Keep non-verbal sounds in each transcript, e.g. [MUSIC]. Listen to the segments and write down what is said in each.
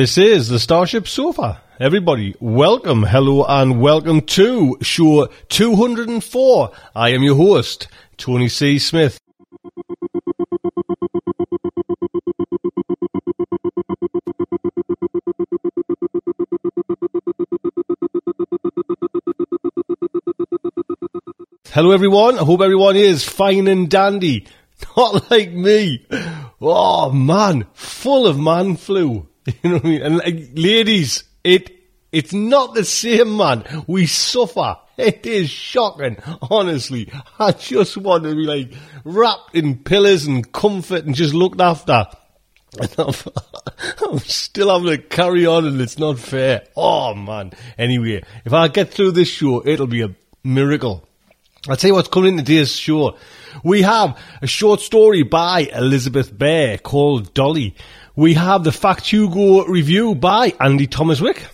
This is the Starship Sofa. Everybody, welcome, hello, and welcome to show 204. I am your host, Tony C. Smith. Hello, everyone. I hope everyone is fine and dandy. [LAUGHS] Not like me. Oh, man. Full of man flu. [LAUGHS] You know what I mean? And like, ladies, it it's not the same, man. We suffer. It is shocking, honestly. I just want to be like wrapped in pillows and comfort and just looked after. And I'm, [LAUGHS] I'm still having to carry on and it's not fair. Oh man. Anyway, if I get through this show, it'll be a miracle. I'll tell you what's coming in today's show. We have a short story by Elizabeth Bear called Dolly. We have the Fact Hugo review by Andy Thomaswick.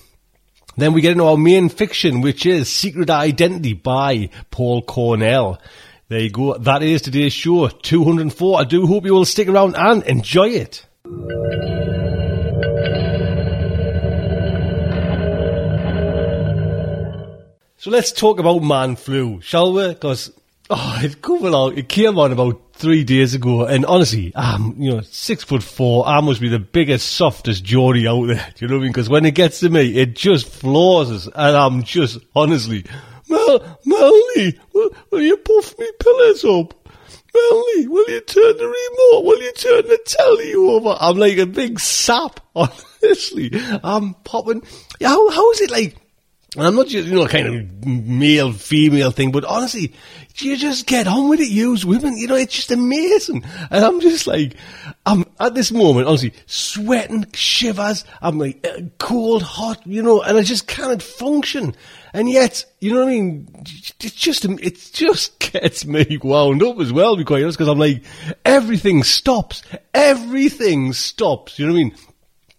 Then we get into our main fiction, which is Secret Identity by Paul Cornell. There you go. That is today's show, 204. I do hope you will stick around and enjoy it. So let's talk about man flu, shall we? Because oh, along. It came on about three days ago, and honestly, I'm you know six foot four. I must be the biggest, softest Geordie out there. [LAUGHS] Do you know what I mean? Because when it gets to me, it just floors us, and I'm just honestly, Mel, Melanie, will, will you puff me pillows up? Melanie, will you turn the remote? Will you turn the telly over? I'm like a big sap. [LAUGHS] Honestly, I'm popping. How how is it like? And I'm not just, you know, kind of male, female thing, but honestly, you just get on with it, use women, you know, it's just amazing. And I'm just like, I'm at this moment, honestly, sweating, shivers, I'm like, uh, cold, hot, you know, and I just can't function. And yet, you know what I mean? It just, it just [LAUGHS] gets me wound up as well, to be quite honest, because I'm like, everything stops. Everything stops. You know what I mean?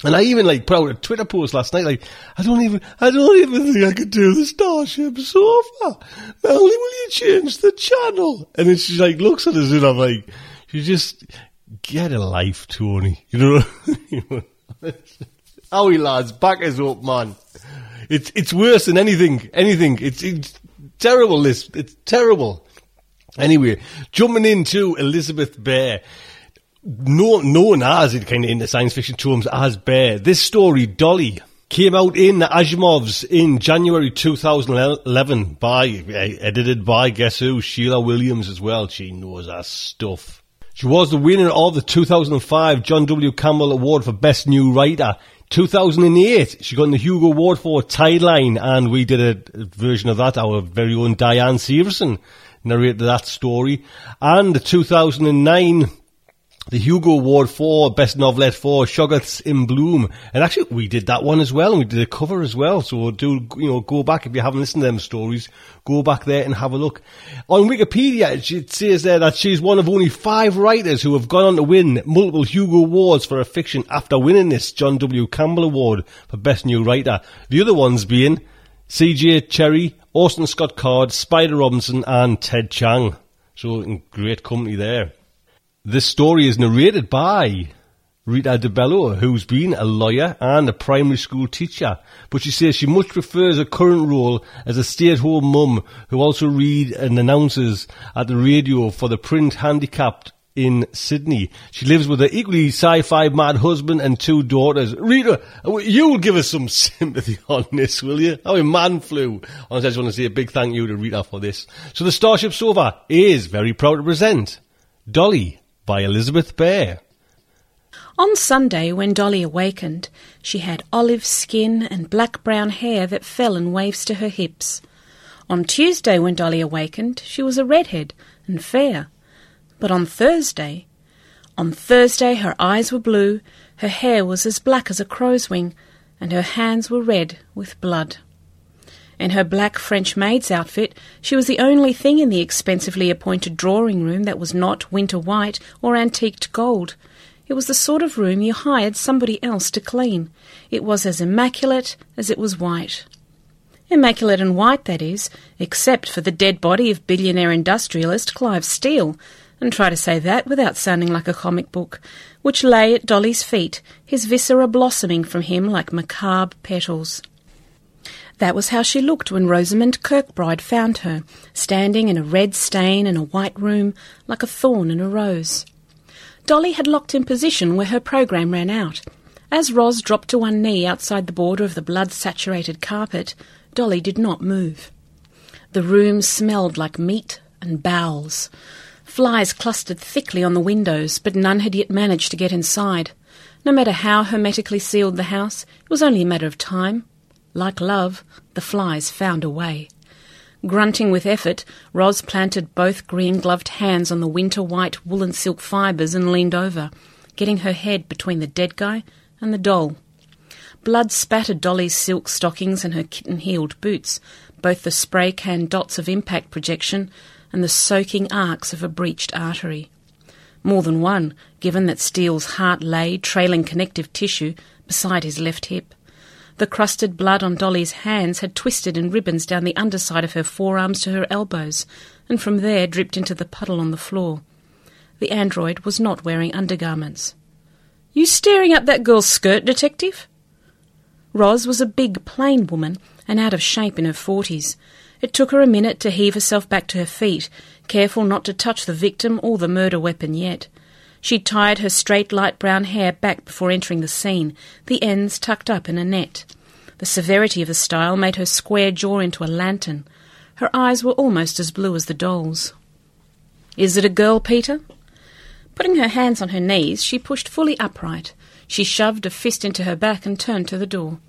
And I even like put out a Twitter post last night, like, I don't even, I don't even think I could do the Starship Sofa. Melanie, will you change the channel? And then she like looks at us and I'm like, you just get a life, Tony. [LAUGHS] You know? [LAUGHS] Howie lads, back us up, man. It's, it's worse than anything, anything. It's, it's terrible, this. It's terrible. Anyway, jumping into Elizabeth Bear known, known as in kind of in the science fiction terms as Bear. This story, Dolly, came out in Asimov's in January 2011 by eh, edited by guess who Sheila Williams as well. She knows her stuff. She was the winner of the 2005 John W. Campbell Award for Best New Writer. 2008, she got the Hugo Award for Tideline, and we did a version of that. Our very own Diane Severson narrated that story. And the 2009 the Hugo Award for Best Novelette for Shoggoths in Bloom. And actually, we did that one as well, and we did a cover as well. So do, you know, go back if you haven't listened to them stories, go back there and have a look. On Wikipedia, it says there that she's one of only five writers who have gone on to win multiple Hugo Awards for a fiction after winning this John W. Campbell Award for Best New Writer. The other ones being C.J. Cherryh, Orson Scott Card, Spider Robinson, and Ted Chiang. So, great company there. This story is narrated by Rita Di Bello, who's been a lawyer and a primary school teacher. But she says she much prefers her current role as a stay-at-home mum who also reads and announces at the radio for the print handicapped in Sydney. She lives with her equally sci-fi mad husband and two daughters. Rita, you'll give us some [LAUGHS] sympathy on this, will you? Oh, man flu. Honestly, I just want to say a big thank you to Rita for this. So the Starship Sofa is very proud to present Dolly by Elizabeth Bear. On Sunday, when Dolly awakened, she had olive skin and black brown hair that fell in waves to her hips. On Tuesday, when Dolly awakened, she was a redhead and fair. But on Thursday, on Thursday her eyes were blue, her hair was as black as a crow's wing, and her hands were red with blood. In her black French maid's outfit, she was the only thing in the expensively appointed drawing room that was not winter white or antiqued gold. It was the sort of room you hired somebody else to clean. It was as immaculate as it was white. Immaculate and white, that is, except for the dead body of billionaire industrialist Clive Steele, and try to say that without sounding like a comic book, which lay at Dolly's feet, his viscera blossoming from him like macabre petals. That was how she looked when Rosamond Kirkbride found her, standing in a red stain in a white room, like a thorn in a rose. Dolly had locked in position where her program ran out. As Roz dropped to one knee outside the border of the blood saturated carpet, Dolly did not move. The room smelled like meat and bowels. Flies clustered thickly on the windows, but none had yet managed to get inside. No matter how hermetically sealed the house, it was only a matter of time. Like love, the flies found a way. Grunting with effort, Roz planted both green gloved hands on the winter white woolen silk fibres and leaned over, getting her head between the dead guy and the doll. Blood spattered Dolly's silk stockings and her kitten heeled boots, both the spray can dots of impact projection and the soaking arcs of a breached artery. More than one, given that Steele's heart lay, trailing connective tissue, beside his left hip. The crusted blood on Dolly's hands had twisted in ribbons down the underside of her forearms to her elbows, and from there dripped into the puddle on the floor. The android was not wearing undergarments. You staring up that girl's skirt, detective? Roz was a big, plain woman and out of shape in her forties. It took her a minute to heave herself back to her feet, careful not to touch the victim or the murder weapon yet. She tied her straight light brown hair back before entering the scene, the ends tucked up in a net. The severity of the style made her square jaw into a lantern. Her eyes were almost as blue as the doll's. Is it a girl, Peter? Putting her hands on her knees, she pushed fully upright. She shoved a fist into her back and turned to the door.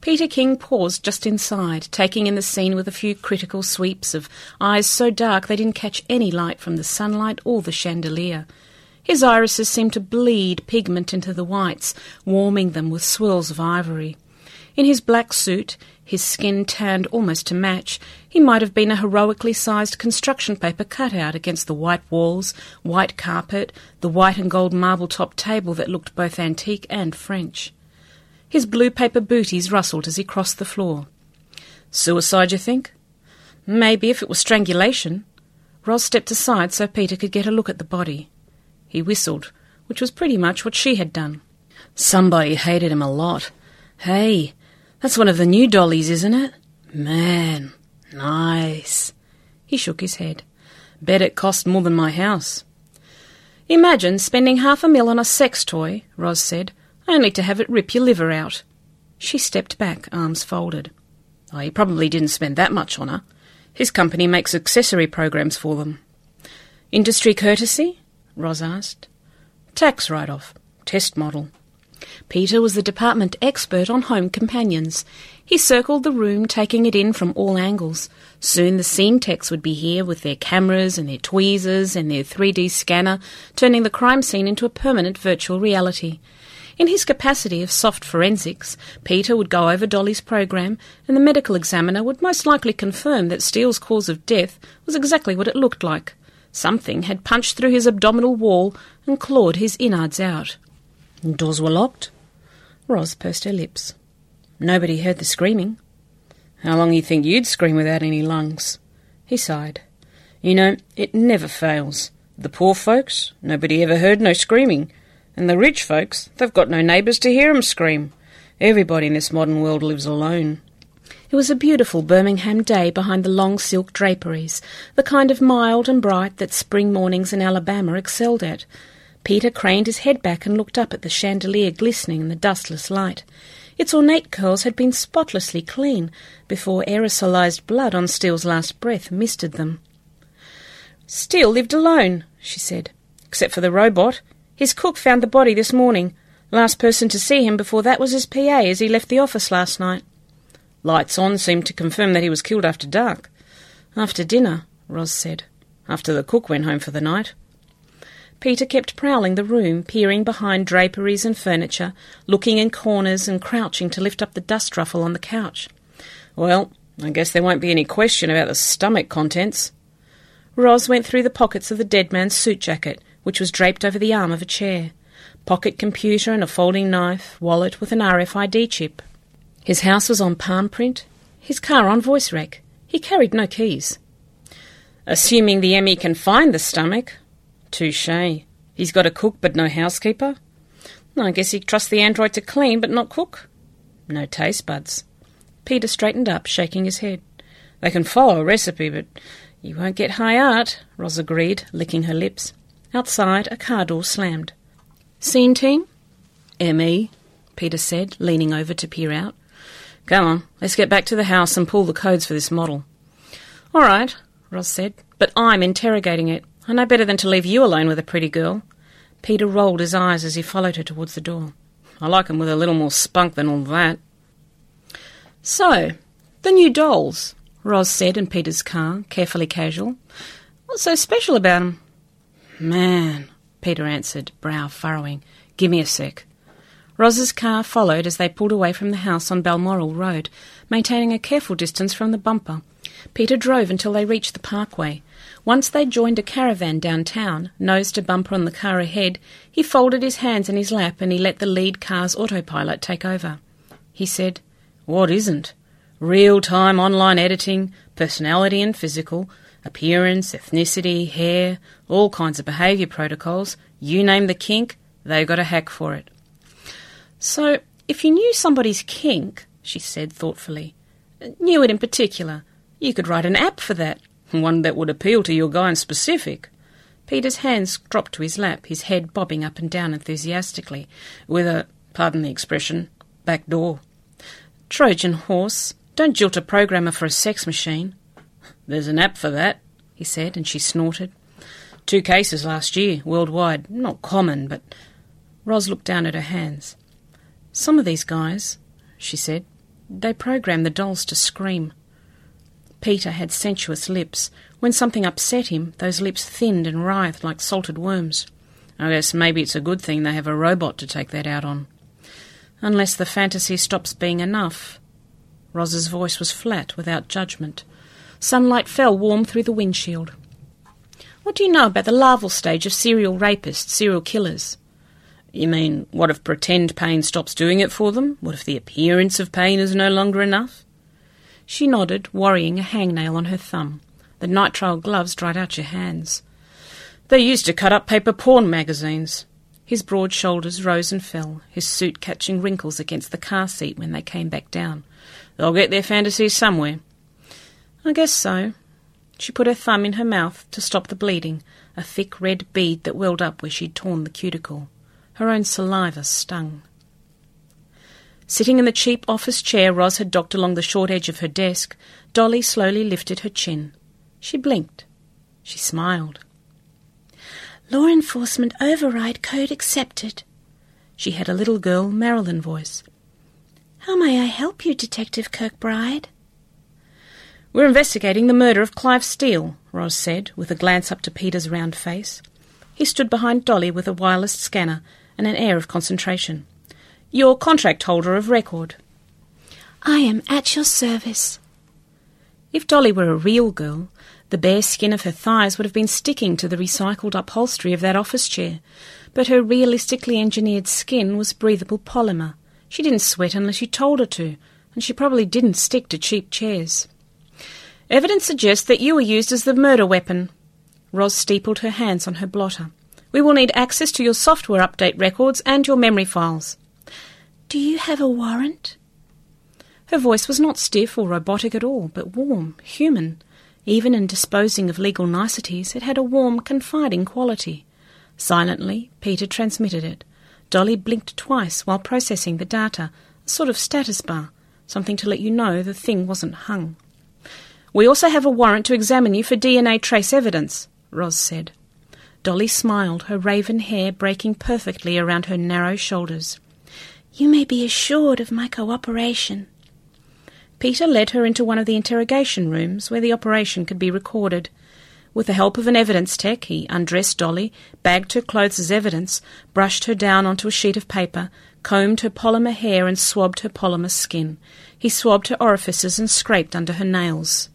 Peter King paused just inside, taking in the scene with a few critical sweeps of eyes so dark they didn't catch any light from the sunlight or the chandelier. His irises seemed to bleed pigment into the whites, warming them with swirls of ivory. In his black suit, his skin tanned almost to match, he might have been a heroically sized construction paper cutout against the white walls, white carpet, the white and gold marble topped table that looked both antique and French. His blue paper booties rustled as he crossed the floor. Suicide, you think? Maybe if it was strangulation. Roz stepped aside so Peter could get a look at the body. He whistled, which was pretty much what she had done. Somebody hated him a lot. Hey, that's one of the new dollies, isn't it? Man, nice. He shook his head. Bet it cost more than my house. Imagine spending half a mil on a sex toy, Roz said, only to have it rip your liver out. She stepped back, arms folded. Oh, he probably didn't spend that much on her. His company makes accessory programs for them. Industry courtesy? Roz asked. Tax write off. Test model. Peter was the department expert on home companions. He circled the room, taking it in from all angles. Soon the scene techs would be here with their cameras and their tweezers and their 3D scanner, turning the crime scene into a permanent virtual reality. In his capacity of soft forensics, Peter would go over Dolly's program, and the medical examiner would most likely confirm that Steele's cause of death was exactly what it looked like. Something had punched through his abdominal wall and clawed his innards out. Doors were locked. Roz pursed her lips. Nobody heard the screaming. How long you think you'd scream without any lungs? He sighed. You know, it never fails. The poor folks, nobody ever heard no screaming. And the rich folks, they've got no neighbours to hear 'em scream. Everybody in this modern world lives alone. It was a beautiful Birmingham day behind the long silk draperies, the kind of mild and bright that spring mornings in Alabama excelled at. Peter craned his head back and looked up at the chandelier glistening in the dustless light. Its ornate curls had been spotlessly clean before aerosolized blood on Steele's last breath misted them. Steele lived alone, she said, except for the robot. His cook found the body this morning. Last person to see him before that was his PA as he left the office last night. Lights on seemed to confirm that he was killed after dark. After dinner, Roz said. After the cook went home for the night. Peter kept prowling the room, peering behind draperies and furniture, looking in corners and crouching to lift up the dust ruffle on the couch. Well, I guess there won't be any question about the stomach contents. Roz went through the pockets of the dead man's suit jacket, which was draped over the arm of a chair. Pocket computer and a folding knife, wallet with an RFID chip. His house was on palm print, his car on voice rec. He carried no keys. Assuming the ME can find the stomach, Touche. He's got a cook but no housekeeper? I guess he trusts the android to clean but not cook. No taste buds. Peter straightened up, shaking his head. They can follow a recipe, but you won't get high art, Roz agreed, licking her lips. Outside, a car door slammed. Scene team? ME, Peter said, leaning over to peer out. Come on, let's get back to the house and pull the codes for this model. All right, Roz said, but I'm interrogating it. I know better than to leave you alone with a pretty girl. Peter rolled his eyes as he followed her towards the door. I like 'em with a little more spunk than all that. So, the new dolls, Roz said in Peter's car, carefully casual. What's so special about 'em? Man, Peter answered, brow furrowing. Give me a sec. Roz's car followed as they pulled away from the house on Balmoral Road, maintaining a careful distance from the bumper. Peter drove until they reached the parkway. Once they joined a caravan downtown, nose to bumper on the car ahead, he folded his hands in his lap and he let the lead car's autopilot take over. He said, What isn't? Real time online editing, personality and physical, appearance, ethnicity, hair, all kinds of behaviour protocols. You name the kink, they've got a hack for it. So, if you knew somebody's kink, she said thoughtfully, knew it in particular, you could write an app for that, one that would appeal to your guy in specific. Peter's hands dropped to his lap, his head bobbing up and down enthusiastically, with a, pardon the expression, back door. Trojan horse, don't jilt a programmer for a sex machine. There's an app for that, he said, and she snorted. Two cases last year, worldwide. Not common, but. Roz looked down at her hands. Some of these guys, she said, they program the dolls to scream. Peter had sensuous lips. When something upset him, those lips thinned and writhed like salted worms. I guess maybe it's a good thing they have a robot to take that out on. Unless the fantasy stops being enough. Roz's voice was flat, without judgment. Sunlight fell warm through the windshield. What do you know about the larval stage of serial rapists, serial killers? You mean, what if pretend pain stops doing it for them? What if the appearance of pain is no longer enough? She nodded, worrying a hangnail on her thumb. The nitrile gloves dried out your hands. They used to cut up paper porn magazines. His broad shoulders rose and fell, his suit catching wrinkles against the car seat when they came back down. They'll get their fantasies somewhere. I guess so. She put her thumb in her mouth to stop the bleeding, a thick red bead that welled up where she'd torn the cuticle. Her own saliva stung. Sitting in the cheap office chair Roz had docked along the short edge of her desk, Dolly slowly lifted her chin. She blinked. She smiled. Law enforcement override code accepted. She had a little girl Marilyn voice. How may I help you, Detective Kirkbride? We're investigating the murder of Clive Steele, Roz said, with a glance up to Peter's round face. He stood behind Dolly with a wireless scanner and an air of concentration. Your contract holder of record. I am at your service. If Dolly were a real girl, the bare skin of her thighs would have been sticking to the recycled upholstery of that office chair, but her realistically engineered skin was breathable polymer. She didn't sweat unless you told her to, and she probably didn't stick to cheap chairs. Evidence suggests that you were used as the murder weapon. Roz steepled her hands on her blotter. We will need access to your software update records and your memory files. Do you have a warrant? Her voice was not stiff or robotic at all, but warm, human. Even in disposing of legal niceties, it had a warm, confiding quality. Silently, Peter transmitted it. Dolly blinked twice while processing the data, a sort of status bar, something to let you know the thing wasn't hung. We also have a warrant to examine you for DNA trace evidence, Roz said. Dolly smiled, her raven hair breaking perfectly around her narrow shoulders. You may be assured of my cooperation. Peter led her into one of the interrogation rooms where the operation could be recorded. With the help of an evidence tech, he undressed Dolly, bagged her clothes as evidence, brushed her down onto a sheet of paper, combed her polymer hair, and swabbed her polymer skin. He swabbed her orifices and scraped under her nails.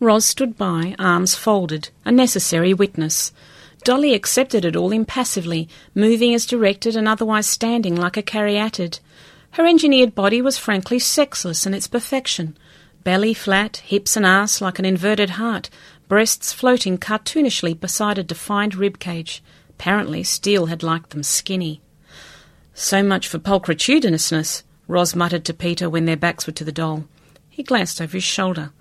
Roz stood by, arms folded, a necessary witness. Dolly accepted it all impassively, moving as directed and otherwise standing like a caryatid. Her engineered body was frankly sexless in its perfection. Belly flat, hips and ass like an inverted heart, breasts floating cartoonishly beside a defined rib cage. Apparently, Steele had liked them skinny. So much for pulchritudinousness, Roz muttered to Peter when their backs were to the doll. He glanced over his shoulder.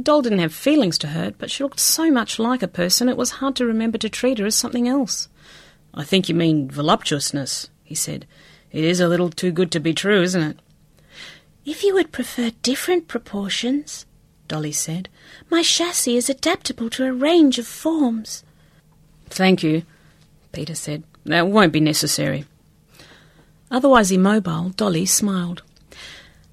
The doll didn't have feelings to hurt, but she looked so much like a person it was hard to remember to treat her as something else. I think you mean voluptuousness, he said. It is a little too good to be true, isn't it? If you would prefer different proportions, Dolly said, my chassis is adaptable to a range of forms. Thank you, Peter said. That won't be necessary. Otherwise immobile, Dolly smiled.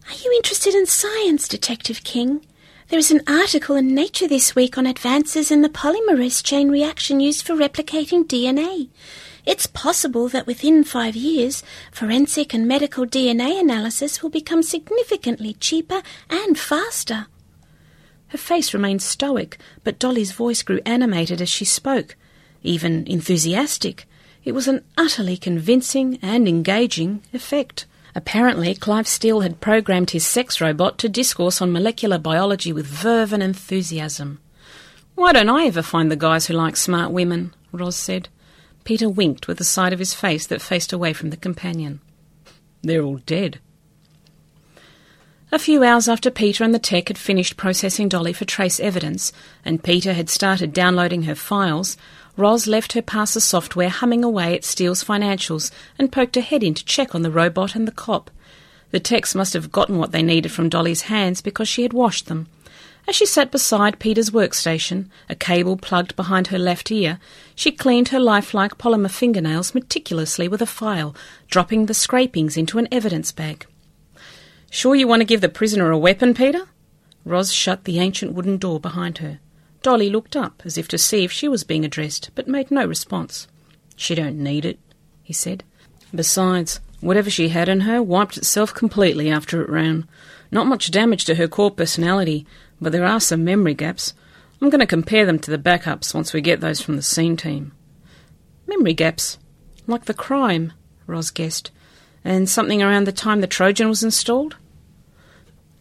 Are you interested in science, Detective King? There is an article in Nature this week on advances in the polymerase chain reaction used for replicating DNA. It's possible that within five years, forensic and medical DNA analysis will become significantly cheaper and faster. Her face remained stoic, but Dolly's voice grew animated as she spoke, even enthusiastic. It was an utterly convincing and engaging effect. Apparently, Clive Steele had programmed his sex robot to discourse on molecular biology with verve and enthusiasm. Why don't I ever find the guys who like smart women? Roz said. Peter winked with the side of his face that faced away from the companion. They're all dead. A few hours after Peter and the tech had finished processing Dolly for trace evidence, and Peter had started downloading her files, Roz left her parser software humming away at Steele's financials and poked her head in to check on the robot and the cop. The techs must have gotten what they needed from Dolly's hands because she had washed them. As she sat beside Peter's workstation, a cable plugged behind her left ear, she cleaned her lifelike polymer fingernails meticulously with a file, dropping the scrapings into an evidence bag. Sure you want to give the prisoner a weapon, Peter? Roz shut the ancient wooden door behind her. Dolly looked up as if to see if she was being addressed, but made no response. She don't need it, he said. Besides, whatever she had in her wiped itself completely after it ran. Not much damage to her core personality, but there are some memory gaps. I'm going to compare them to the backups once we get those from the scene team. Memory gaps? Like the crime, Roz guessed. And something around the time the Trojan was installed?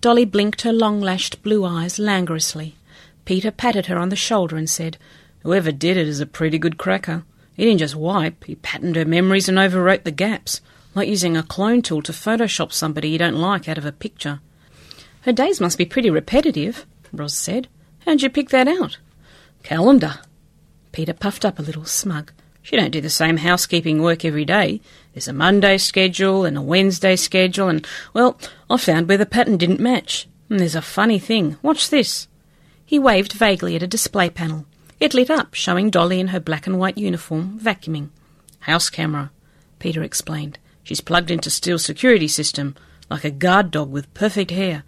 Dolly blinked her long lashed blue eyes languorously. Peter patted her on the shoulder and said, Whoever did it is a pretty good cracker. He didn't just wipe, he patterned her memories and overwrote the gaps, like using a clone tool to Photoshop somebody you don't like out of a picture. Her days must be pretty repetitive, Roz said. How'd you pick that out? Calendar. Peter puffed up a little, smug. She don't do the same housekeeping work every day. There's a Monday schedule and a Wednesday schedule, and, well, I found where the pattern didn't match. And there's a funny thing. Watch this. He waved vaguely at a display panel. It lit up, showing Dolly in her black and white uniform, vacuuming. House camera, Peter explained. She's plugged into Steele's security system, like a guard dog with perfect hair.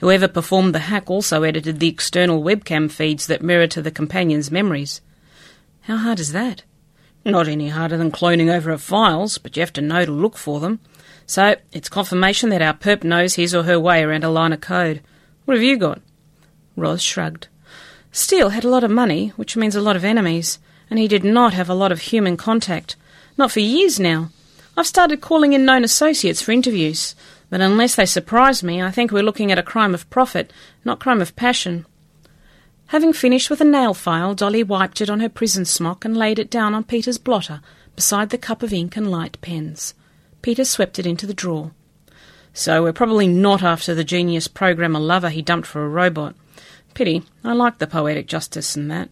Whoever performed the hack also edited the external webcam feeds that mirror to the companion's memories. How hard is that? Not any harder than cloning over her files, but you have to know to look for them. So it's confirmation that our perp knows his or her way around a line of code. What have you got? Roz shrugged. Steele had a lot of money, which means a lot of enemies, and he did not have a lot of human contact. Not for years now. I've started calling in known associates for interviews, but unless they surprise me, I think we're looking at a crime of profit, not crime of passion. Having finished with a nail file, Dolly wiped it on her prison smock and laid it down on Peter's blotter, beside the cup of ink and light pens. Peter swept it into the drawer. So we're probably not after the genius programmer lover he dumped for a robot. Pity. I like the poetic justice in that.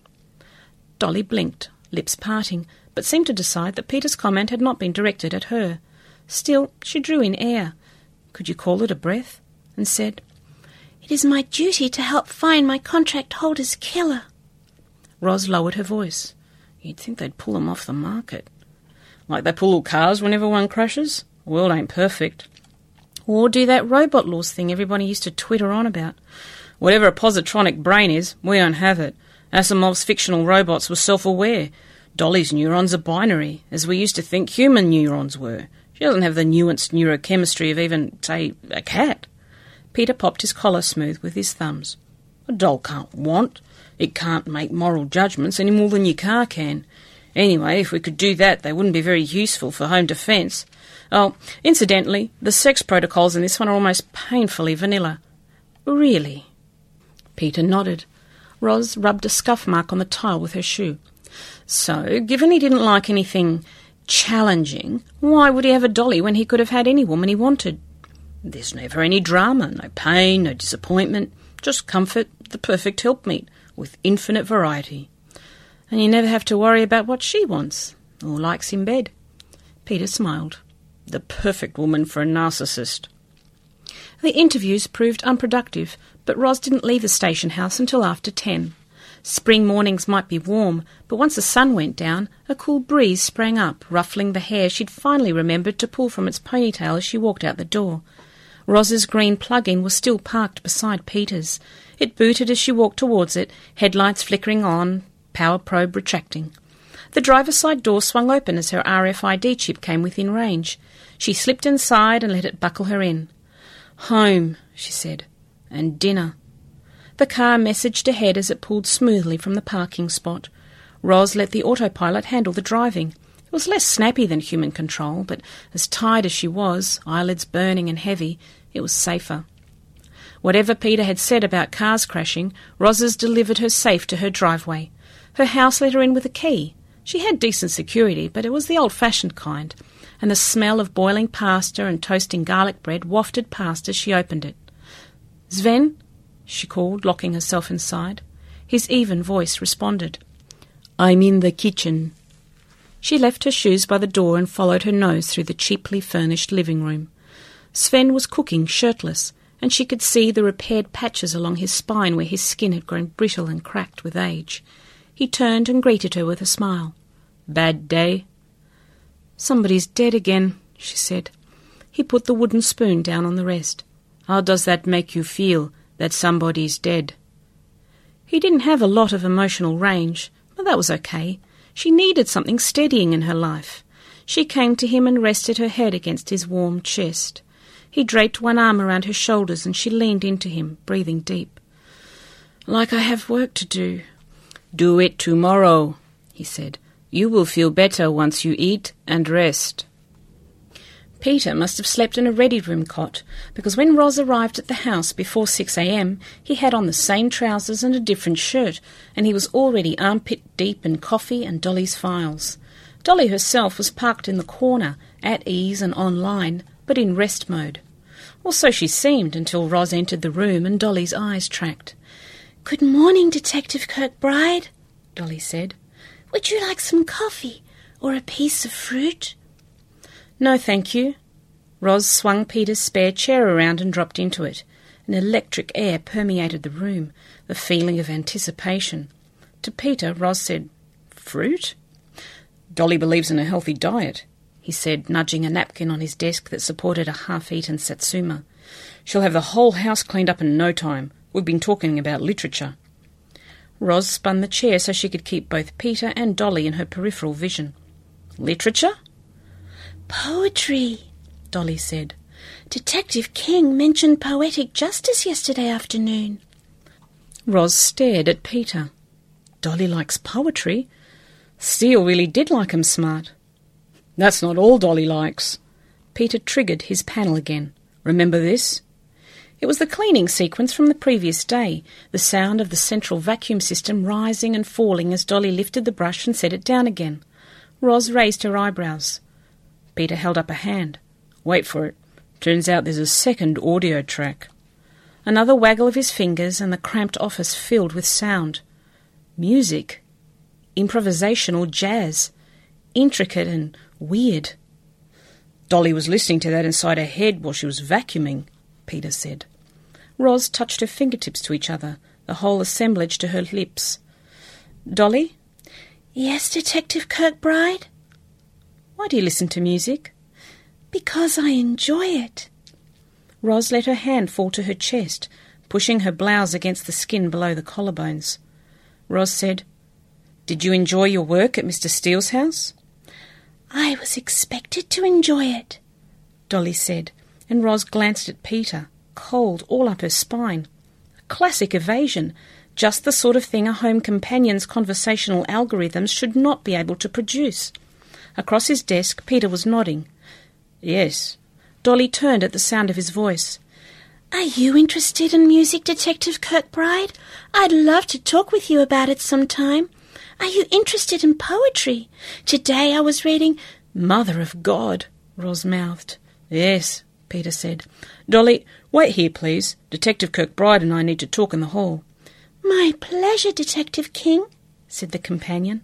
Dolly blinked, lips parting, but seemed to decide that Peter's comment had not been directed at her. Still, she drew in air. Could you call it a breath? And said, It is my duty to help find my contract holder's killer. Roz lowered her voice. You'd think they'd pull them off the market. Like they pull all cars whenever one crashes? The world ain't perfect. Or do that robot laws thing everybody used to twitter on about. Whatever a positronic brain is, we don't have it. Asimov's fictional robots were self aware. Dolly's neurons are binary, as we used to think human neurons were. She doesn't have the nuanced neurochemistry of even, say, a cat. Peter popped his collar smooth with his thumbs. A doll can't want. It can't make moral judgments any more than your car can. Anyway, if we could do that, they wouldn't be very useful for home defence. Oh, incidentally, the sex protocols in this one are almost painfully vanilla. Really? Peter nodded. Roz rubbed a scuff mark on the tile with her shoe. So, given he didn't like anything challenging, why would he have a dolly when he could have had any woman he wanted? There's never any drama, no pain, no disappointment, just comfort, the perfect helpmeet with infinite variety. And you never have to worry about what she wants or likes in bed. Peter smiled. The perfect woman for a narcissist. The interviews proved unproductive, but Roz didn't leave the station house until after ten. Spring mornings might be warm, but once the sun went down, a cool breeze sprang up, ruffling the hair she'd finally remembered to pull from its ponytail as she walked out the door. Roz's green plug-in was still parked beside Peter's. It booted as she walked towards it, headlights flickering on, power probe retracting. The driver's side door swung open as her RFID chip came within range. She slipped inside and let it buckle her in. Home, she said, and dinner. The car messaged ahead as it pulled smoothly from the parking spot. Roz let the autopilot handle the driving. It was less snappy than human control, but as tired as she was, eyelids burning and heavy, it was safer. Whatever Peter had said about cars crashing, Roz's delivered her safe to her driveway. Her house let her in with a key. She had decent security, but it was the old fashioned kind, and the smell of boiling pasta and toasting garlic bread wafted past as she opened it. Sven? she called, locking herself inside. His even voice responded. I'm in the kitchen. She left her shoes by the door and followed her nose through the cheaply furnished living room. Sven was cooking shirtless, and she could see the repaired patches along his spine where his skin had grown brittle and cracked with age. He turned and greeted her with a smile. Bad day? Somebody's dead again, she said. He put the wooden spoon down on the rest. How does that make you feel, that somebody's dead? He didn't have a lot of emotional range, but that was okay. She needed something steadying in her life. She came to him and rested her head against his warm chest. He draped one arm around her shoulders and she leaned into him, breathing deep. Like I have work to do. Do it tomorrow, he said. You will feel better once you eat and rest. Peter must have slept in a ready room cot, because when Roz arrived at the house before 6 a.m., he had on the same trousers and a different shirt, and he was already armpit deep in coffee and Dolly's files. Dolly herself was parked in the corner, at ease and online, but in rest mode. Or so she seemed until Roz entered the room and Dolly's eyes tracked. Good morning, Detective Kirkbride, Dolly said. Would you like some coffee or a piece of fruit? No, thank you. Roz swung Peter's spare chair around and dropped into it. An electric air permeated the room, the feeling of anticipation. To Peter, Roz said, Fruit? Dolly believes in a healthy diet, he said, nudging a napkin on his desk that supported a half eaten satsuma. She'll have the whole house cleaned up in no time. We've been talking about literature. Roz spun the chair so she could keep both Peter and Dolly in her peripheral vision. Literature? Poetry, Dolly said. Detective King mentioned poetic justice yesterday afternoon. Roz stared at Peter. Dolly likes poetry. Steele really did like him smart. That's not all Dolly likes. Peter triggered his panel again. Remember this? It was the cleaning sequence from the previous day, the sound of the central vacuum system rising and falling as Dolly lifted the brush and set it down again. Roz raised her eyebrows. Peter held up a hand. Wait for it. Turns out there's a second audio track. Another waggle of his fingers, and the cramped office filled with sound. Music. Improvisational jazz. Intricate and weird. Dolly was listening to that inside her head while she was vacuuming, Peter said. Roz touched her fingertips to each other, the whole assemblage to her lips. Dolly? Yes, Detective Kirkbride? Why do you listen to music? Because I enjoy it. Roz let her hand fall to her chest, pushing her blouse against the skin below the collarbones. Roz said, Did you enjoy your work at Mr. Steele's house? I was expected to enjoy it, Dolly said, and Roz glanced at Peter, cold all up her spine. A classic evasion, just the sort of thing a home companion's conversational algorithms should not be able to produce. Across his desk, Peter was nodding. Yes. Dolly turned at the sound of his voice. Are you interested in music, Detective Kirkbride? I'd love to talk with you about it sometime. Are you interested in poetry? Today I was reading. Mother of God, Roz mouthed. Yes, Peter said. Dolly, wait here, please. Detective Kirkbride and I need to talk in the hall. My pleasure, Detective King, said the companion.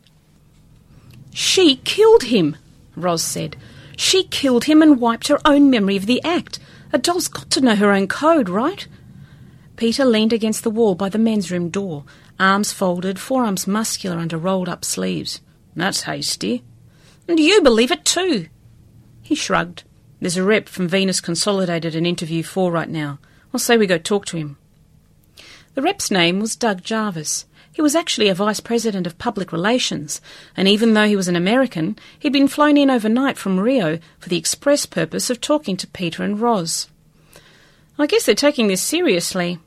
She killed him, Roz said. She killed him and wiped her own memory of the act. A doll's got to know her own code, right? Peter leaned against the wall by the men's room door, arms folded, forearms muscular under rolled up sleeves. That's hasty. And you believe it too. He shrugged. There's a rep from Venus Consolidated in interview four right now. I'll say we go talk to him. The rep's name was Doug Jarvis. He was actually a vice president of public relations, and even though he was an American, he'd been flown in overnight from Rio for the express purpose of talking to Peter and Roz. I guess they're taking this seriously.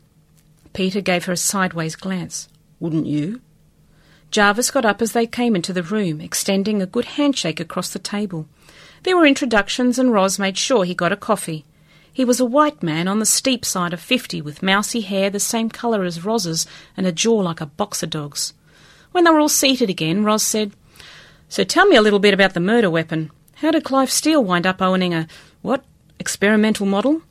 Peter gave her a sideways glance. Wouldn't you? Jarvis got up as they came into the room, extending a good handshake across the table. There were introductions, and Roz made sure he got a coffee. He was a white man on the steep side of fifty, with mousy hair the same colour as Roz's and a jaw like a boxer dog's. When they were all seated again, Roz said, So tell me a little bit about the murder weapon. How did Clive Steele wind up owning a, what, experimental model?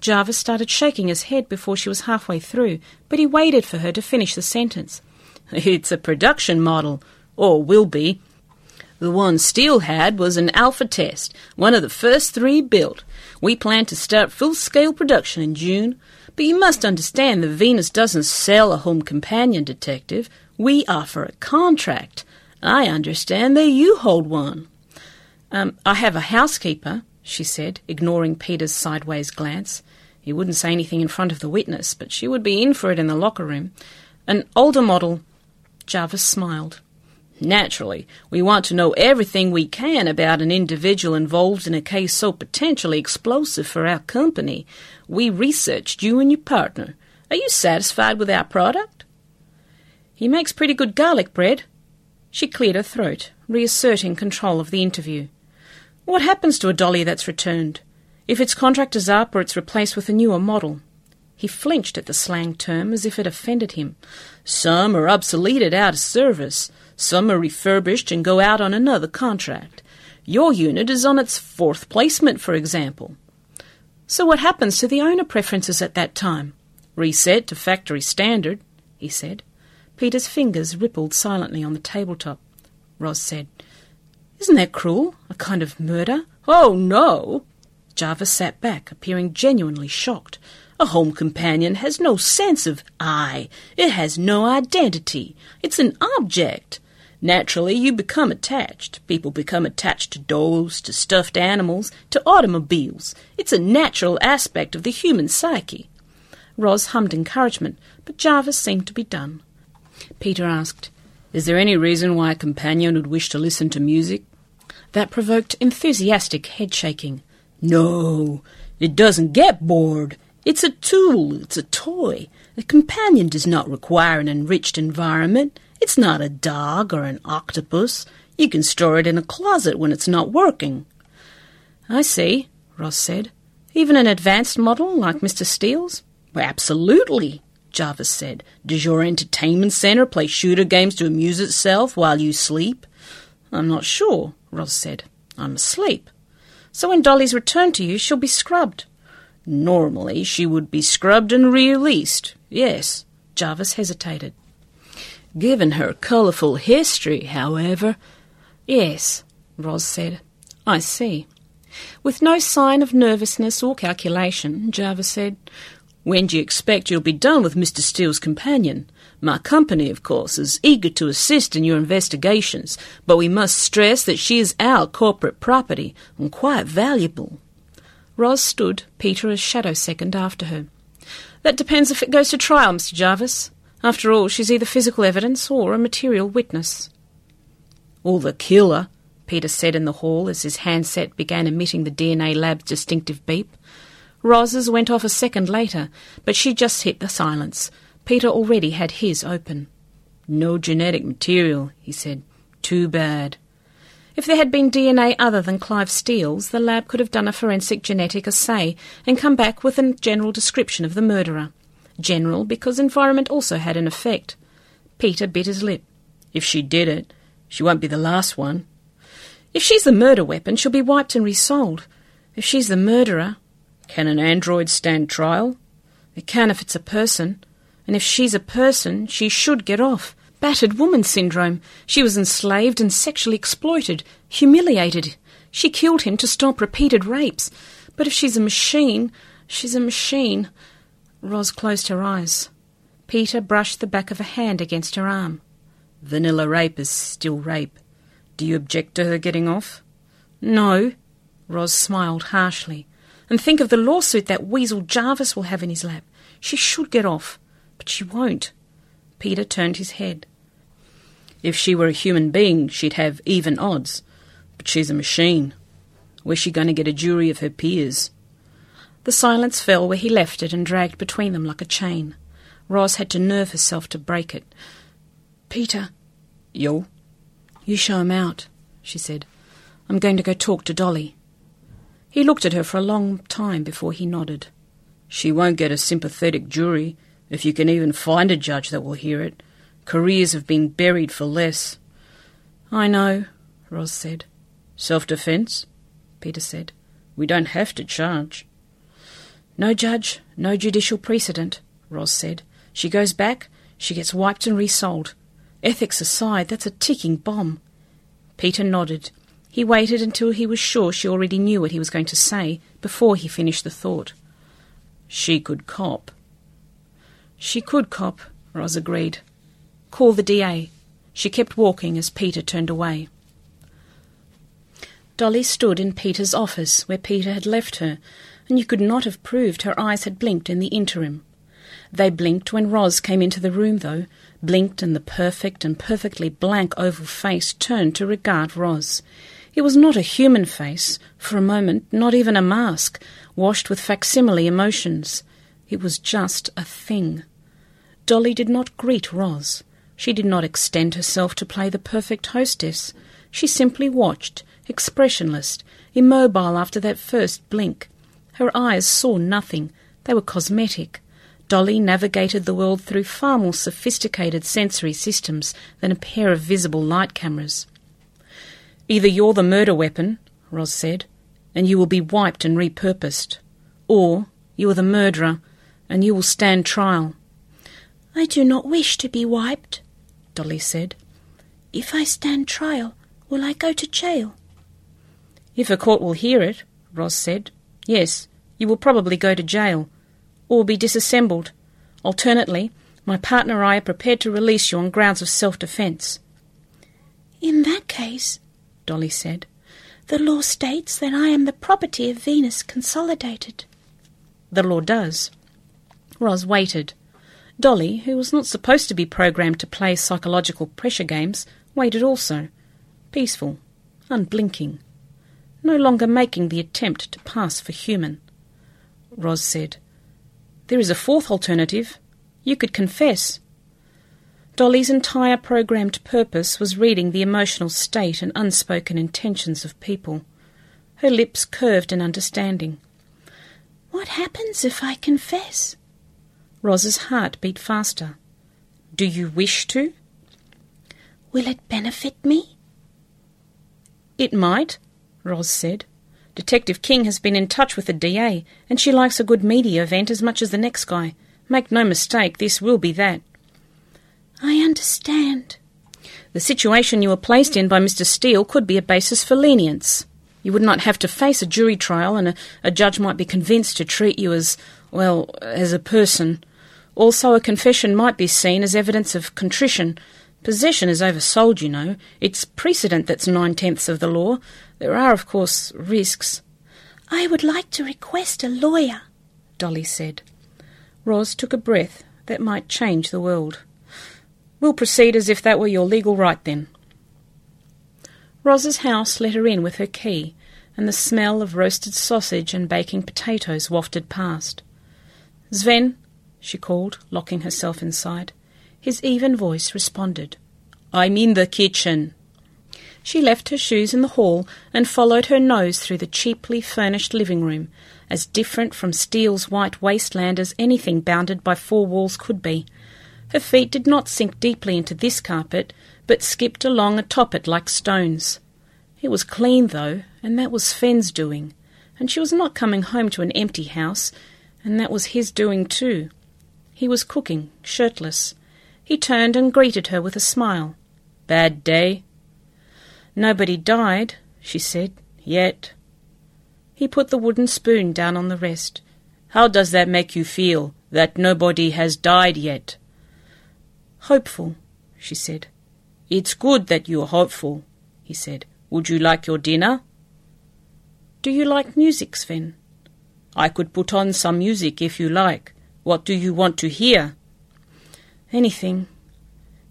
Jarvis started shaking his head before she was halfway through, but he waited for her to finish the sentence. [LAUGHS] It's a production model, or will be. The one Steele had was an alpha test, one of the first three built. We plan to start full scale production in June, but you must understand that Venus doesn't sell a home companion detective. We offer a contract. I understand that you hold one. Um, I have a housekeeper, she said, ignoring Peter's sideways glance. He wouldn't say anything in front of the witness, but she would be in for it in the locker room. An older model. Jarvis smiled. Naturally, we want to know everything we can about an individual involved in a case so potentially explosive for our company. We researched you and your partner. Are you satisfied with our product? He makes pretty good garlic bread. She cleared her throat, reasserting control of the interview. What happens to a dolly that's returned? If its contract is up or it's replaced with a newer model? He flinched at the slang term as if it offended him. Some are obsoleted out of service. Some are refurbished and go out on another contract. Your unit is on its fourth placement, for example. So what happens to the owner preferences at that time? Reset to factory standard, he said. Peter's fingers rippled silently on the tabletop. Roz said, Isn't that cruel? A kind of murder? Oh, no! Jarvis sat back, appearing genuinely shocked. A home companion has no sense of I. It has no identity. It's an object. Naturally, you become attached. People become attached to dolls, to stuffed animals, to automobiles. It's a natural aspect of the human psyche. Roz hummed encouragement, but Jarvis seemed to be done. Peter asked, Is there any reason why a companion would wish to listen to music? That provoked enthusiastic head shaking. No, it doesn't get bored. It's a tool, it's a toy. A companion does not require an enriched environment. It's not a dog or an octopus. You can store it in a closet when it's not working. I see, Roz said. Even an advanced model like Mr. Steele's? Well, absolutely, Jarvis said. Does your entertainment center play shooter games to amuse itself while you sleep? I'm not sure, Roz said. I'm asleep. So when Dolly's returned to you, she'll be scrubbed. Normally, she would be scrubbed and released. Yes, Jarvis hesitated. Given her colourful history, however. Yes, Roz said. I see. With no sign of nervousness or calculation, Jarvis said, When do you expect you'll be done with Mr. Steele's companion? My company, of course, is eager to assist in your investigations, but we must stress that she is our corporate property and quite valuable. Roz stood, Peter a shadow second after her. That depends if it goes to trial, Mr. Jarvis. After all, she's either physical evidence or a material witness. Or the killer, Peter said in the hall as his handset began emitting the DNA lab's distinctive beep. Roz's went off a second later, but she just hit the silence. Peter already had his open. No genetic material, he said. Too bad. If there had been DNA other than Clive Steele's, the lab could have done a forensic genetic assay and come back with a general description of the murderer. General because environment also had an effect. Peter bit his lip. If she did it, she won't be the last one. If she's the murder weapon, she'll be wiped and resold. If she's the murderer, can an android stand trial? It can if it's a person. And if she's a person, she should get off battered woman syndrome. She was enslaved and sexually exploited, humiliated. She killed him to stop repeated rapes. But if she's a machine, she's a machine. Roz closed her eyes. Peter brushed the back of a hand against her arm. Vanilla rape is still rape. Do you object to her getting off? No. Roz smiled harshly. And think of the lawsuit that weasel Jarvis will have in his lap. She should get off, but she won't. Peter turned his head. If she were a human being, she'd have even odds. But she's a machine. Where's she going to get a jury of her peers? The silence fell where he left it and dragged between them like a chain. Roz had to nerve herself to break it. Peter. Yo? You show him out, she said. I'm going to go talk to Dolly. He looked at her for a long time before he nodded. She won't get a sympathetic jury if you can even find a judge that will hear it. Careers have been buried for less. I know, Roz said. Self defence? Peter said. We don't have to charge. No judge, no judicial precedent, Roz said. She goes back, she gets wiped and resold. Ethics aside, that's a ticking bomb. Peter nodded. He waited until he was sure she already knew what he was going to say before he finished the thought. She could cop. She could cop, Roz agreed. Call the DA. She kept walking as Peter turned away. Dolly stood in Peter's office where Peter had left her, and you could not have proved her eyes had blinked in the interim. They blinked when Roz came into the room, though, blinked and the perfect and perfectly blank oval face turned to regard Roz. It was not a human face, for a moment, not even a mask, washed with facsimile emotions. It was just a thing. Dolly did not greet Roz. She did not extend herself to play the perfect hostess. She simply watched, expressionless, immobile after that first blink. Her eyes saw nothing. They were cosmetic. Dolly navigated the world through far more sophisticated sensory systems than a pair of visible light cameras. Either you're the murder weapon, Roz said, and you will be wiped and repurposed, or you are the murderer and you will stand trial. I do not wish to be wiped, Dolly said. If I stand trial, will I go to jail? If a court will hear it, Roz said, yes, you will probably go to jail, or be disassembled. Alternately, my partner and I are prepared to release you on grounds of self defence. In that case, Dolly said, the law states that I am the property of Venus Consolidated. The law does. Roz waited. Dolly, who was not supposed to be programmed to play psychological pressure games, waited also. Peaceful, unblinking, no longer making the attempt to pass for human. Roz said, There is a fourth alternative. You could confess. Dolly's entire programmed purpose was reading the emotional state and unspoken intentions of people. Her lips curved in understanding. What happens if I confess? Roz's heart beat faster. Do you wish to? Will it benefit me? It might, Roz said. Detective King has been in touch with the DA, and she likes a good media event as much as the next guy. Make no mistake, this will be that. I understand. The situation you were placed in by Mr. Steele could be a basis for lenience. You would not have to face a jury trial, and a, a judge might be convinced to treat you as, well, as a person. Also, a confession might be seen as evidence of contrition. Possession is oversold, you know. It's precedent that's nine tenths of the law. There are, of course, risks. I would like to request a lawyer, Dolly said. Roz took a breath that might change the world. We'll proceed as if that were your legal right then. Roz's house let her in with her key, and the smell of roasted sausage and baking potatoes wafted past. Sven, she called, locking herself inside. His even voice responded. I'm in the kitchen. She left her shoes in the hall and followed her nose through the cheaply furnished living room, as different from Steele's white wasteland as anything bounded by four walls could be. Her feet did not sink deeply into this carpet, but skipped along atop it like stones. It was clean, though, and that was Sven's doing, and she was not coming home to an empty house, and that was his doing too. He was cooking, shirtless. He turned and greeted her with a smile. Bad day? Nobody died, she said, yet. He put the wooden spoon down on the rest. How does that make you feel, that nobody has died yet? Hopeful, she said. It's good that you're hopeful, he said. Would you like your dinner? Do you like music, Sven? I could put on some music if you like. What do you want to hear? Anything,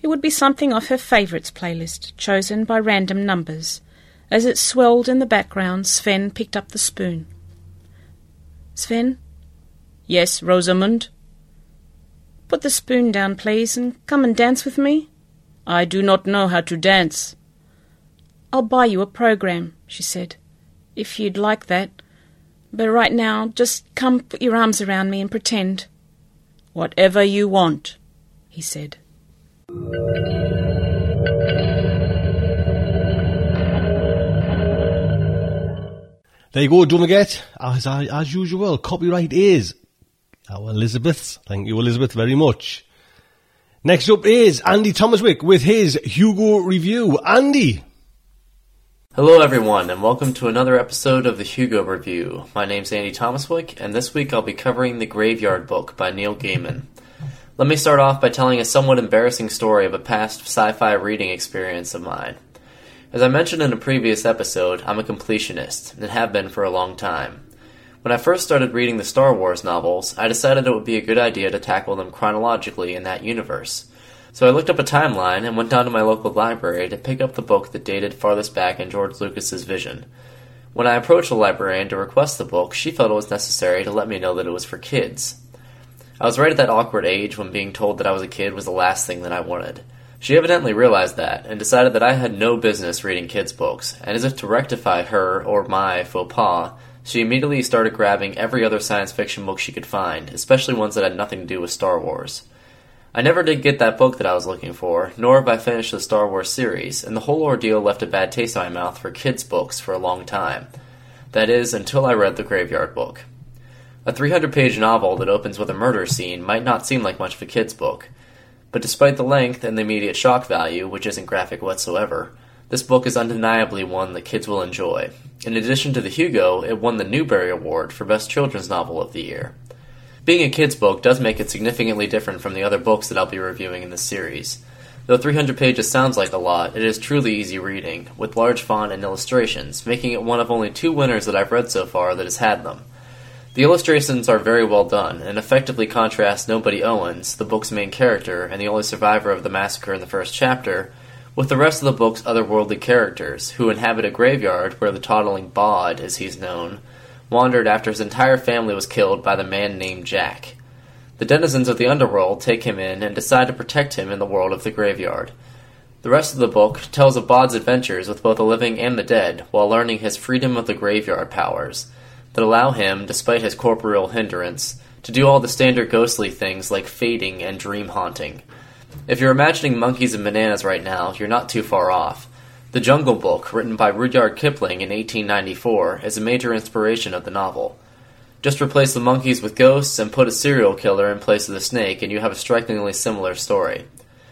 it would be something off her favourites playlist, chosen by random numbers. As it swelled in the background, Sven picked up the spoon. Sven? Yes, Rosamund? Put the spoon down, please, and come and dance with me. I do not know how to dance. I'll buy you a program, she said, if you'd like that. But right now, just come put your arms around me and pretend. Whatever you want, he said. There you go, don't forget, as, as usual, copyright is our Elizabeth's. Thank you, Elizabeth, very much. Next up is Andy Thomaswick with his Hugo review. Andy. Hello, everyone, and welcome to another episode of the Hugo Review. My name's Andy Thomaswick, and this week I'll be covering The Graveyard Book by Neil Gaiman. Let me start off by telling a somewhat embarrassing story of a past sci fi reading experience of mine. As I mentioned in a previous episode, I'm a completionist, and have been for a long time. When I first started reading the Star Wars novels, I decided it would be a good idea to tackle them chronologically in that universe. So I looked up a timeline and went down to my local library to pick up the book that dated farthest back in George Lucas's vision. When I approached the librarian to request the book, she felt it was necessary to let me know that it was for kids. I was right at that awkward age when being told that I was a kid was the last thing that I wanted. She evidently realized that and decided that I had no business reading kids' books, and as if to rectify her or my faux pas, she immediately started grabbing every other science fiction book she could find, especially ones that had nothing to do with Star Wars. I never did get that book that I was looking for, nor have I finished the Star Wars series, and the whole ordeal left a bad taste in my mouth for kids' books for a long time. That is, until I read The Graveyard Book. A 300 page novel that opens with a murder scene might not seem like much of a kid's book. But despite the length and the immediate shock value, which isn't graphic whatsoever, this book is undeniably one that kids will enjoy. In addition to the Hugo, it won the Newbery Award for Best Children's Novel of the Year. Being a kid's book does make it significantly different from the other books that I'll be reviewing in this series. Though 300 pages sounds like a lot, it is truly easy reading, with large font and illustrations, making it one of only two winners that I've read so far that has had them. The illustrations are very well done and effectively contrast Nobody Owens, the book's main character and the only survivor of the massacre in the first chapter, with the rest of the book's otherworldly characters, who inhabit a graveyard where the toddling Bod, as he's known, wandered after his entire family was killed by the man named Jack. The denizens of the underworld take him in and decide to protect him in the world of the graveyard. The rest of the book tells of Bod's adventures with both the living and the dead while learning his freedom of the graveyard powers that allow him, despite his corporeal hindrance, to do all the standard ghostly things like fading and dream haunting. If you're imagining monkeys and bananas right now, you're not too far off. The Jungle Book, written by Rudyard Kipling in 1894, is a major inspiration of the novel. Just replace the monkeys with ghosts and put a serial killer in place of the snake, and you have a strikingly similar story.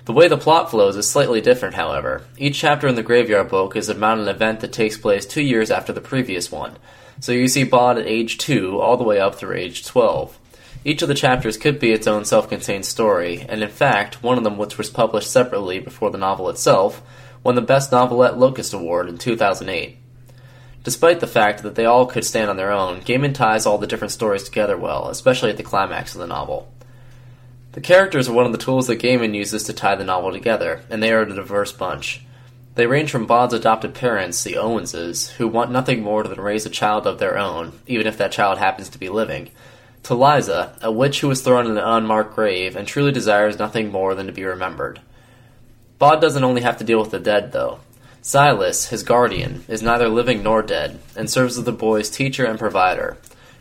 The way the plot flows is slightly different, however. Each chapter in the Graveyard Book is about an event that takes place two years after the previous one, so you see Bod at age 2 all the way up through age 12. Each of the chapters could be its own self contained story, and in fact, one of them, which was published separately before the novel itself, won the Best Novelette Locus Award in 2008. Despite the fact that they all could stand on their own, Gaiman ties all the different stories together well, especially at the climax of the novel. The characters are one of the tools that Gaiman uses to tie the novel together, and they are a diverse bunch. They range from Bod's adopted parents, the Owenses, who want nothing more than raise a child of their own, even if that child happens to be living, to Liza, a witch who was thrown in an unmarked grave and truly desires nothing more than to be remembered. Bod doesn't only have to deal with the dead, though. Silas, his guardian, is neither living nor dead, and serves as the boy's teacher and provider.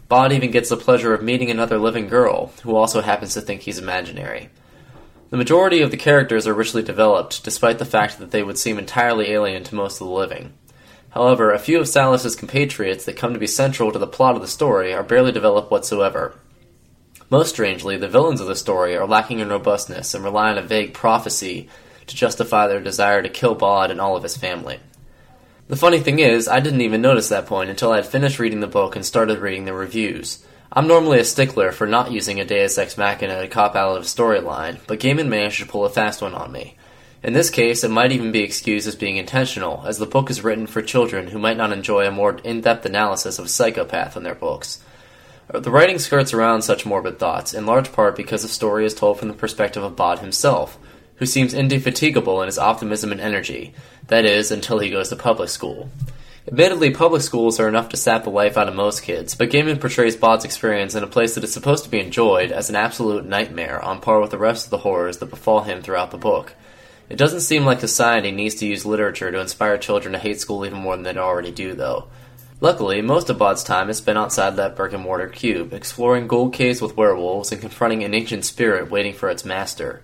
Bod even gets the pleasure of meeting another living girl, who also happens to think he's imaginary. The majority of the characters are richly developed, despite the fact that they would seem entirely alien to most of the living. However, a few of Silas's compatriots that come to be central to the plot of the story are barely developed whatsoever. Most strangely, the villains of the story are lacking in robustness and rely on a vague prophecy to justify their desire to kill Bod and all of his family. The funny thing is, I didn't even notice that point until I had finished reading the book and started reading the reviews. I'm normally a stickler for not using a Deus Ex Machina to cop out of a storyline, but Gaiman managed to pull a fast one on me. In this case, it might even be excused as being intentional, as the book is written for children who might not enjoy a more in depth analysis of a psychopath in their books. The writing skirts around such morbid thoughts, in large part because the story is told from the perspective of Bod himself, who seems indefatigable in his optimism and energy, that is, until he goes to public school. Admittedly, public schools are enough to sap the life out of most kids, but Gaiman portrays Bod's experience in a place that is supposed to be enjoyed as an absolute nightmare on par with the rest of the horrors that befall him throughout the book. It doesn't seem like society needs to use literature to inspire children to hate school even more than they already do, though. Luckily, most of Bod's time is spent outside that brick and mortar cube, exploring gold caves with werewolves and confronting an ancient spirit waiting for its master.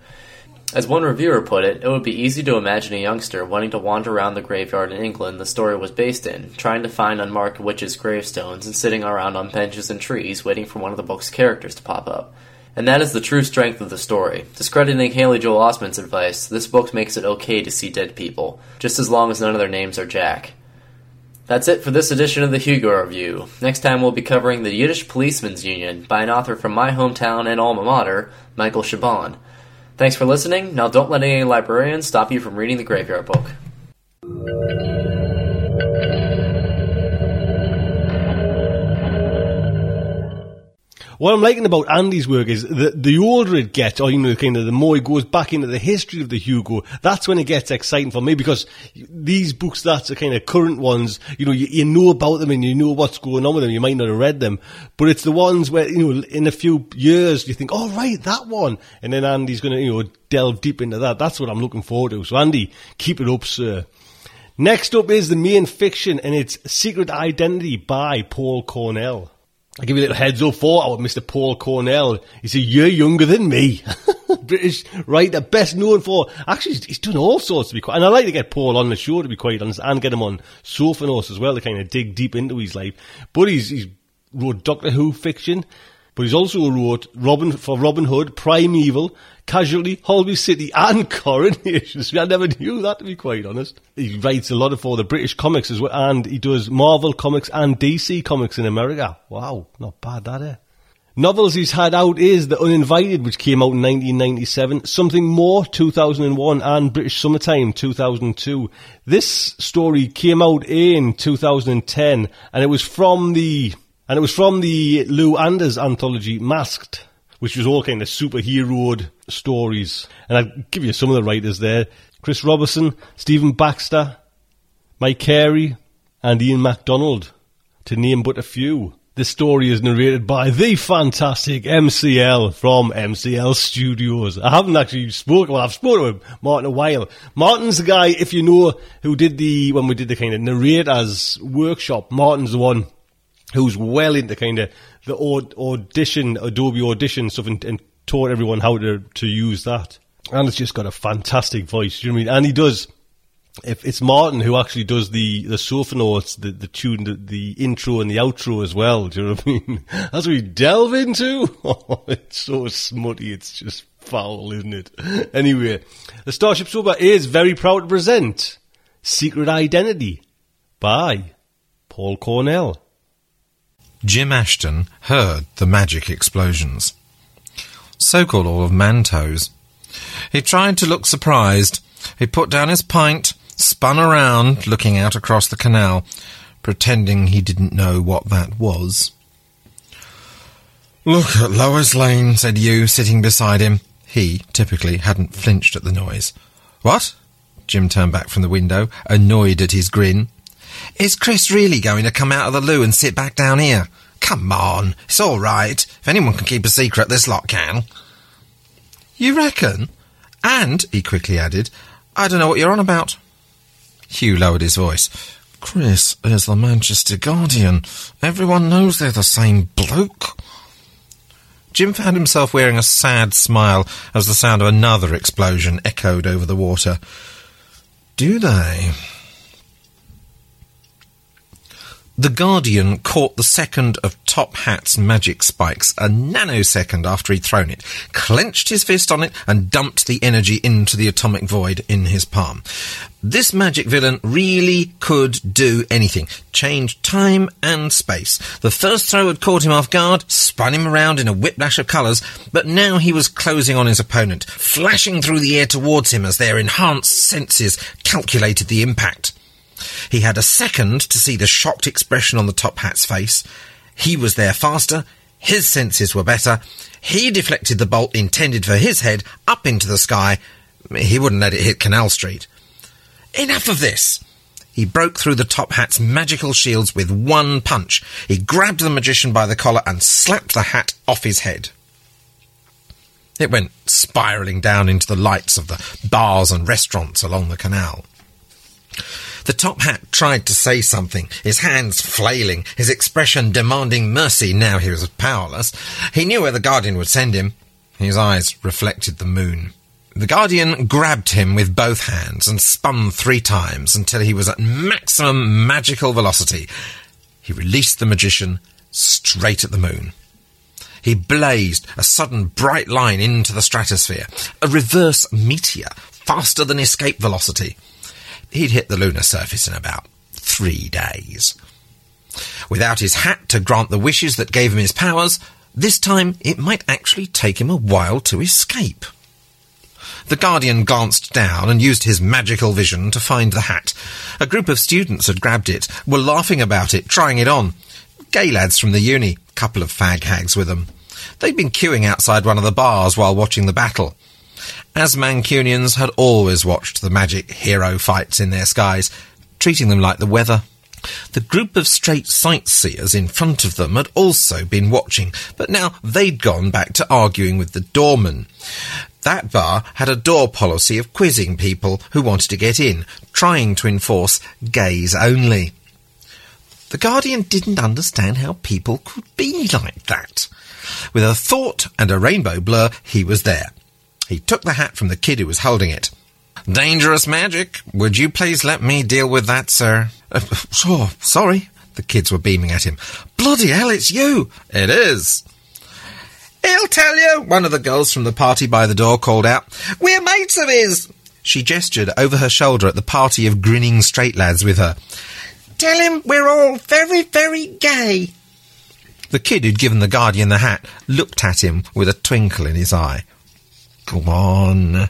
As one reviewer put it, it would be easy to imagine a youngster wanting to wander around the graveyard in England the story was based in, trying to find unmarked witches' gravestones and sitting around on benches and trees waiting for one of the book's characters to pop up. And that is the true strength of the story. Discrediting Haley Joel Osment's advice, this book makes it okay to see dead people, just as long as none of their names are Jack. That's it for this edition of the Hugo Review. Next time we'll be covering The Yiddish Policemen's Union by an author from my hometown and alma mater, Michael Chabon. Thanks for listening. Now don't let any librarian stop you from reading the Graveyard Book. What I'm liking about Andy's work is that the older it gets, or you know, kind of the more it goes back into the history of the Hugo, that's when it gets exciting for me because these books, that's the kind of current ones, you know, you, you know about them and you know what's going on with them. You might not have read them, but it's the ones where, you know, in a few years you think, oh right, that one. And then Andy's going to, you know, delve deep into that. That's what I'm looking forward to. So Andy, keep it up, sir. Next up is the main fiction and it's Secret Identity by Paul Cornell. I give you a little heads up for our Mr. Paul Cornell. He's a year younger than me. [LAUGHS] British writer, best known for, actually, he's done all sorts to be quite, and I like to get Paul on the show to be quite honest, and get him on SofaNauts as well to kind of dig deep into his life. But he's, he's wrote Doctor Who fiction, but he's also wrote Robin, for Robin Hood, Primeval, Casualty, Holby City, and [LAUGHS] Coronations. I never knew that, to be quite honest. He writes a lot of for the British comics as well, and he does Marvel comics and DC comics in America. Wow, not bad, that, eh? Novels he's had out is The Uninvited, which came out in 1997, Something More, 2001, and British Summertime, 2002. This story came out in 2010, and it was from the, and it was from the Lou Anders anthology, Masked which was all kind of superheroed stories. And I'll give you some of the writers there. Chris Roberson, Stephen Baxter, Mike Carey, and Ian McDonald, to name but a few. This story is narrated by the fantastic MCL from MCL Studios. I haven't actually spoken, well, I've spoken to Martin, a while. Martin's the guy, if you know, who did the, when we did the kind of narrators workshop, Martin's the one who's well into kind of the audition, Adobe Audition stuff and, and, taught everyone how to, to use that. And it's just got a fantastic voice. You know what I mean? And he does. If it's Martin who actually does the the sofa notes, the the tune, the, the intro and the outro as well. Do you know what I mean? [LAUGHS] As we delve into, oh, [LAUGHS] it's so smutty. It's just foul, isn't it? [LAUGHS] Anyway, the Starship Sofa is very proud to present Secret Identity by Paul Cornell. Jim Ashton heard the magic explosions. So called all of Manto's. He tried to look surprised. He put down his pint, spun around, looking out across the canal, pretending he didn't know what that was. Look at Lois Lane, said Hugh, sitting beside him. He, typically, hadn't flinched at the noise. What? Jim turned back from the window, annoyed at his grin. Is Chris really going to come out of the loo and sit back down here? Come on, it's all right. If anyone can keep a secret, this lot can. You reckon? And, he quickly added, I don't know what you're on about. Hugh lowered his voice. Chris is the Manchester Guardian. Everyone knows they're the same bloke. Jim found himself wearing a sad smile as the sound of another explosion echoed over the water. Do they? The Guardian caught the second of Top Hat's magic spikes a nanosecond after he'd thrown it, clenched his fist on it, and dumped the energy into the atomic void in his palm. This magic villain really could do anything. Change time and space. The first throw had caught him off guard, spun him around in a whiplash of colours, but now he was closing on his opponent, flashing through the air towards him as their enhanced senses calculated the impact. He had a second to see the shocked expression on the top hat's face. He was there faster. His senses were better. He deflected the bolt intended for his head up into the sky. He wouldn't let it hit Canal Street. Enough of this! He broke through the top hat's magical shields with one punch. He grabbed the magician by the collar and slapped the hat off his head. It went spiralling down into the lights of the bars and restaurants along the canal. The top hat tried to say something, his hands flailing, his expression demanding mercy now he was powerless. He knew where the Guardian would send him. His eyes reflected the moon. The Guardian grabbed him with both hands and spun three times until he was at maximum magical velocity. He released the magician straight at the moon. He blazed a sudden bright line into the stratosphere, a reverse meteor, faster than escape velocity he'd hit the lunar surface in about three days. Without his hat to grant the wishes that gave him his powers, this time it might actually take him a while to escape. The Guardian glanced down and used his magical vision to find the hat. A group of students had grabbed it, were laughing about it, trying it on. Gay lads from the uni, couple of fag hags with them. They'd been queuing outside one of the bars while watching the battle as Mancunians had always watched the magic hero fights in their skies, treating them like the weather. The group of straight sightseers in front of them had also been watching, but now they'd gone back to arguing with the doorman. That bar had a door policy of quizzing people who wanted to get in, trying to enforce gays only. The Guardian didn't understand how people could be like that. With a thought and a rainbow blur, he was there. He took the hat from the kid who was holding it. Dangerous magic. Would you please let me deal with that, sir? Uh, sure, sorry. The kids were beaming at him. Bloody hell, it's you! It is. He'll tell you, one of the girls from the party by the door called out. We're mates of his! She gestured over her shoulder at the party of grinning straight lads with her. Tell him we're all very, very gay. The kid who'd given the Guardian the hat looked at him with a twinkle in his eye. Go on.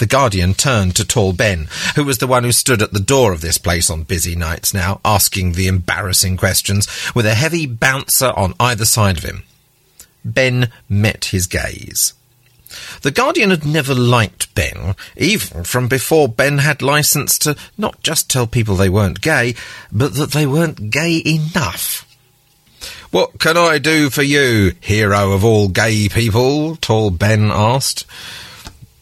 The Guardian turned to tall Ben, who was the one who stood at the door of this place on busy nights now, asking the embarrassing questions, with a heavy bouncer on either side of him. Ben met his gaze. The Guardian had never liked Ben, even from before Ben had license to not just tell people they weren't gay, but that they weren't gay enough. What can I do for you, hero of all gay people? Tall Ben asked.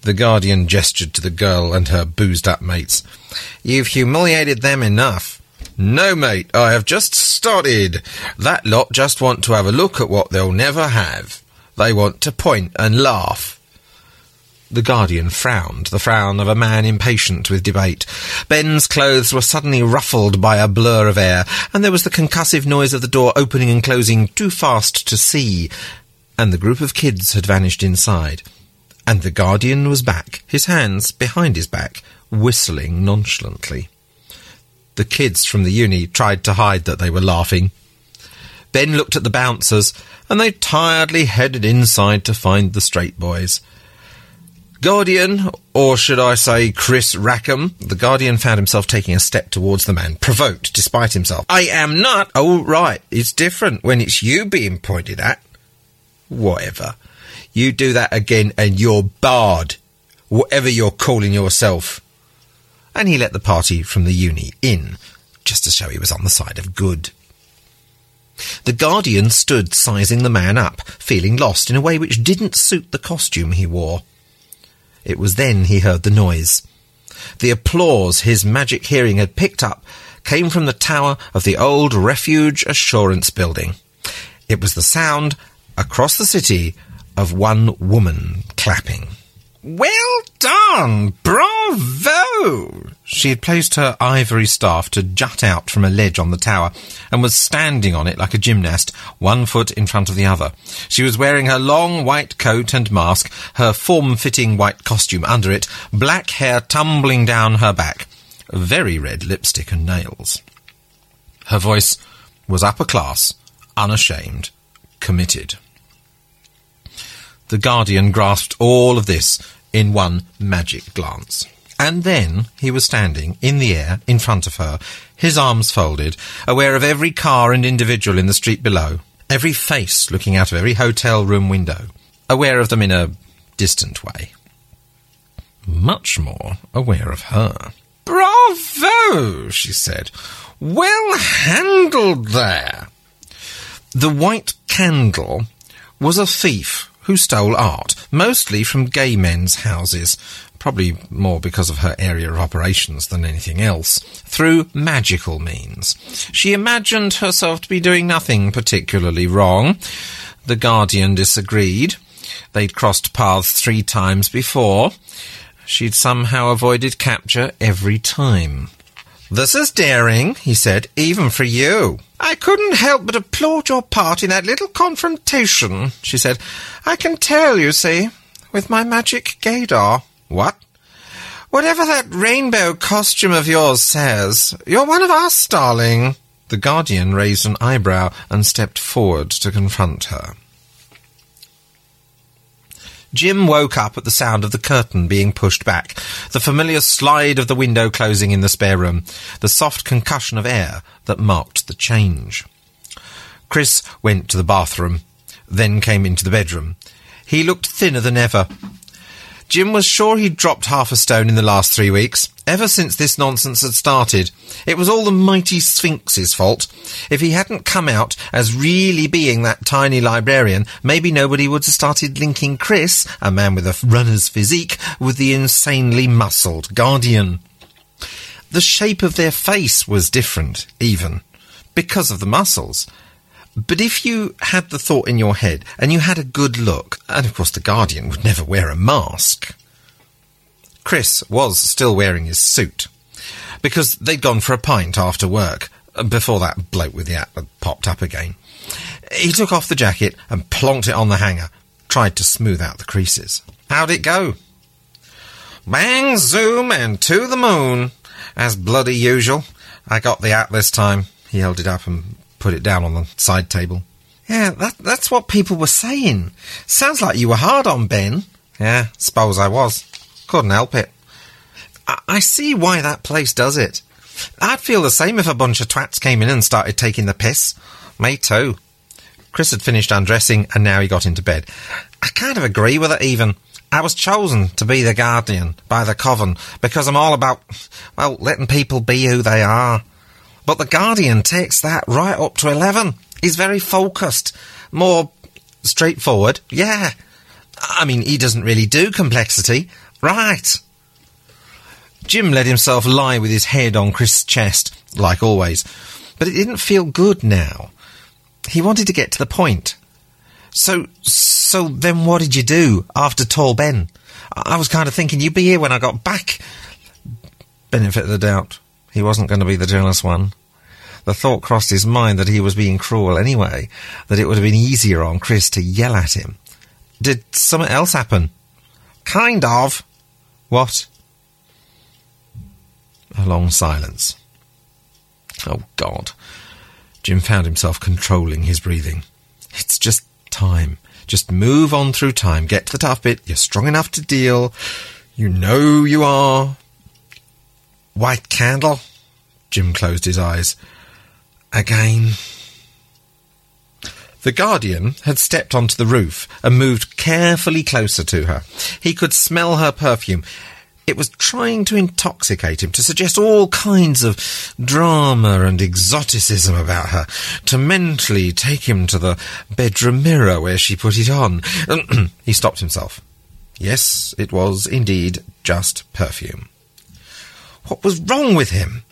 The Guardian gestured to the girl and her boozed up mates. You've humiliated them enough. No, mate, I have just started. That lot just want to have a look at what they'll never have. They want to point and laugh. The Guardian frowned, the frown of a man impatient with debate. Ben's clothes were suddenly ruffled by a blur of air, and there was the concussive noise of the door opening and closing too fast to see, and the group of kids had vanished inside. And the Guardian was back, his hands behind his back, whistling nonchalantly. The kids from the uni tried to hide that they were laughing. Ben looked at the bouncers, and they tiredly headed inside to find the straight boys. Guardian, or should I say Chris Rackham, the Guardian found himself taking a step towards the man, provoked despite himself. I am not. Oh, right. It's different when it's you being pointed at. Whatever. You do that again and you're barred. Whatever you're calling yourself. And he let the party from the uni in, just to show he was on the side of good. The Guardian stood sizing the man up, feeling lost in a way which didn't suit the costume he wore. It was then he heard the noise. The applause his magic hearing had picked up came from the tower of the old Refuge Assurance Building. It was the sound, across the city, of one woman clapping. Well done! Bravo! She had placed her ivory staff to jut out from a ledge on the tower and was standing on it like a gymnast, one foot in front of the other. She was wearing her long white coat and mask, her form-fitting white costume under it, black hair tumbling down her back, very red lipstick and nails. Her voice was upper class, unashamed, committed. The Guardian grasped all of this in one magic glance. And then he was standing in the air in front of her, his arms folded, aware of every car and individual in the street below, every face looking out of every hotel room window, aware of them in a distant way. Much more aware of her. Bravo, she said. Well handled there. The white candle was a thief who stole art, mostly from gay men's houses, probably more because of her area of operations than anything else, through magical means. She imagined herself to be doing nothing particularly wrong. The Guardian disagreed. They'd crossed paths three times before. She'd somehow avoided capture every time. This is daring, he said, even for you. I couldn't help but applaud your part in that little confrontation, she said. I can tell, you see, with my magic gaydar. What? Whatever that rainbow costume of yours says, you're one of us, darling. The Guardian raised an eyebrow and stepped forward to confront her. Jim woke up at the sound of the curtain being pushed back, the familiar slide of the window closing in the spare room, the soft concussion of air that marked the change. Chris went to the bathroom, then came into the bedroom. He looked thinner than ever. Jim was sure he'd dropped half a stone in the last three weeks, ever since this nonsense had started. It was all the mighty Sphinx's fault. If he hadn't come out as really being that tiny librarian, maybe nobody would have started linking Chris, a man with a runner's physique, with the insanely muscled Guardian. The shape of their face was different, even, because of the muscles. But if you had the thought in your head and you had a good look, and of course the Guardian would never wear a mask. Chris was still wearing his suit because they'd gone for a pint after work uh, before that bloke with the had popped up again. He took off the jacket and plonked it on the hanger, tried to smooth out the creases. How'd it go? Bang, zoom, and to the moon. As bloody usual. I got the this time. He held it up and put it down on the side table. Yeah, that, that's what people were saying. Sounds like you were hard on Ben. Yeah, suppose I was. Couldn't help it. I, I see why that place does it. I'd feel the same if a bunch of twats came in and started taking the piss. Me too. Chris had finished undressing and now he got into bed. I kind of agree with it even. I was chosen to be the guardian by the coven because I'm all about, well, letting people be who they are. But the Guardian takes that right up to 11. He's very focused, more straightforward. Yeah. I mean, he doesn't really do complexity. Right. Jim let himself lie with his head on Chris' chest, like always. But it didn't feel good now. He wanted to get to the point. So, so then what did you do after Tall Ben? I was kind of thinking you'd be here when I got back. Benefit of the doubt. He wasn't going to be the jealous one. The thought crossed his mind that he was being cruel anyway, that it would have been easier on Chris to yell at him. Did something else happen? Kind of. What? A long silence. Oh, God. Jim found himself controlling his breathing. It's just time. Just move on through time. Get to the tough bit. You're strong enough to deal. You know you are. White candle. Jim closed his eyes. Again. The Guardian had stepped onto the roof and moved carefully closer to her. He could smell her perfume. It was trying to intoxicate him, to suggest all kinds of drama and exoticism about her, to mentally take him to the bedroom mirror where she put it on. [CLEARS THROAT] he stopped himself. Yes, it was indeed just perfume. What was wrong with him?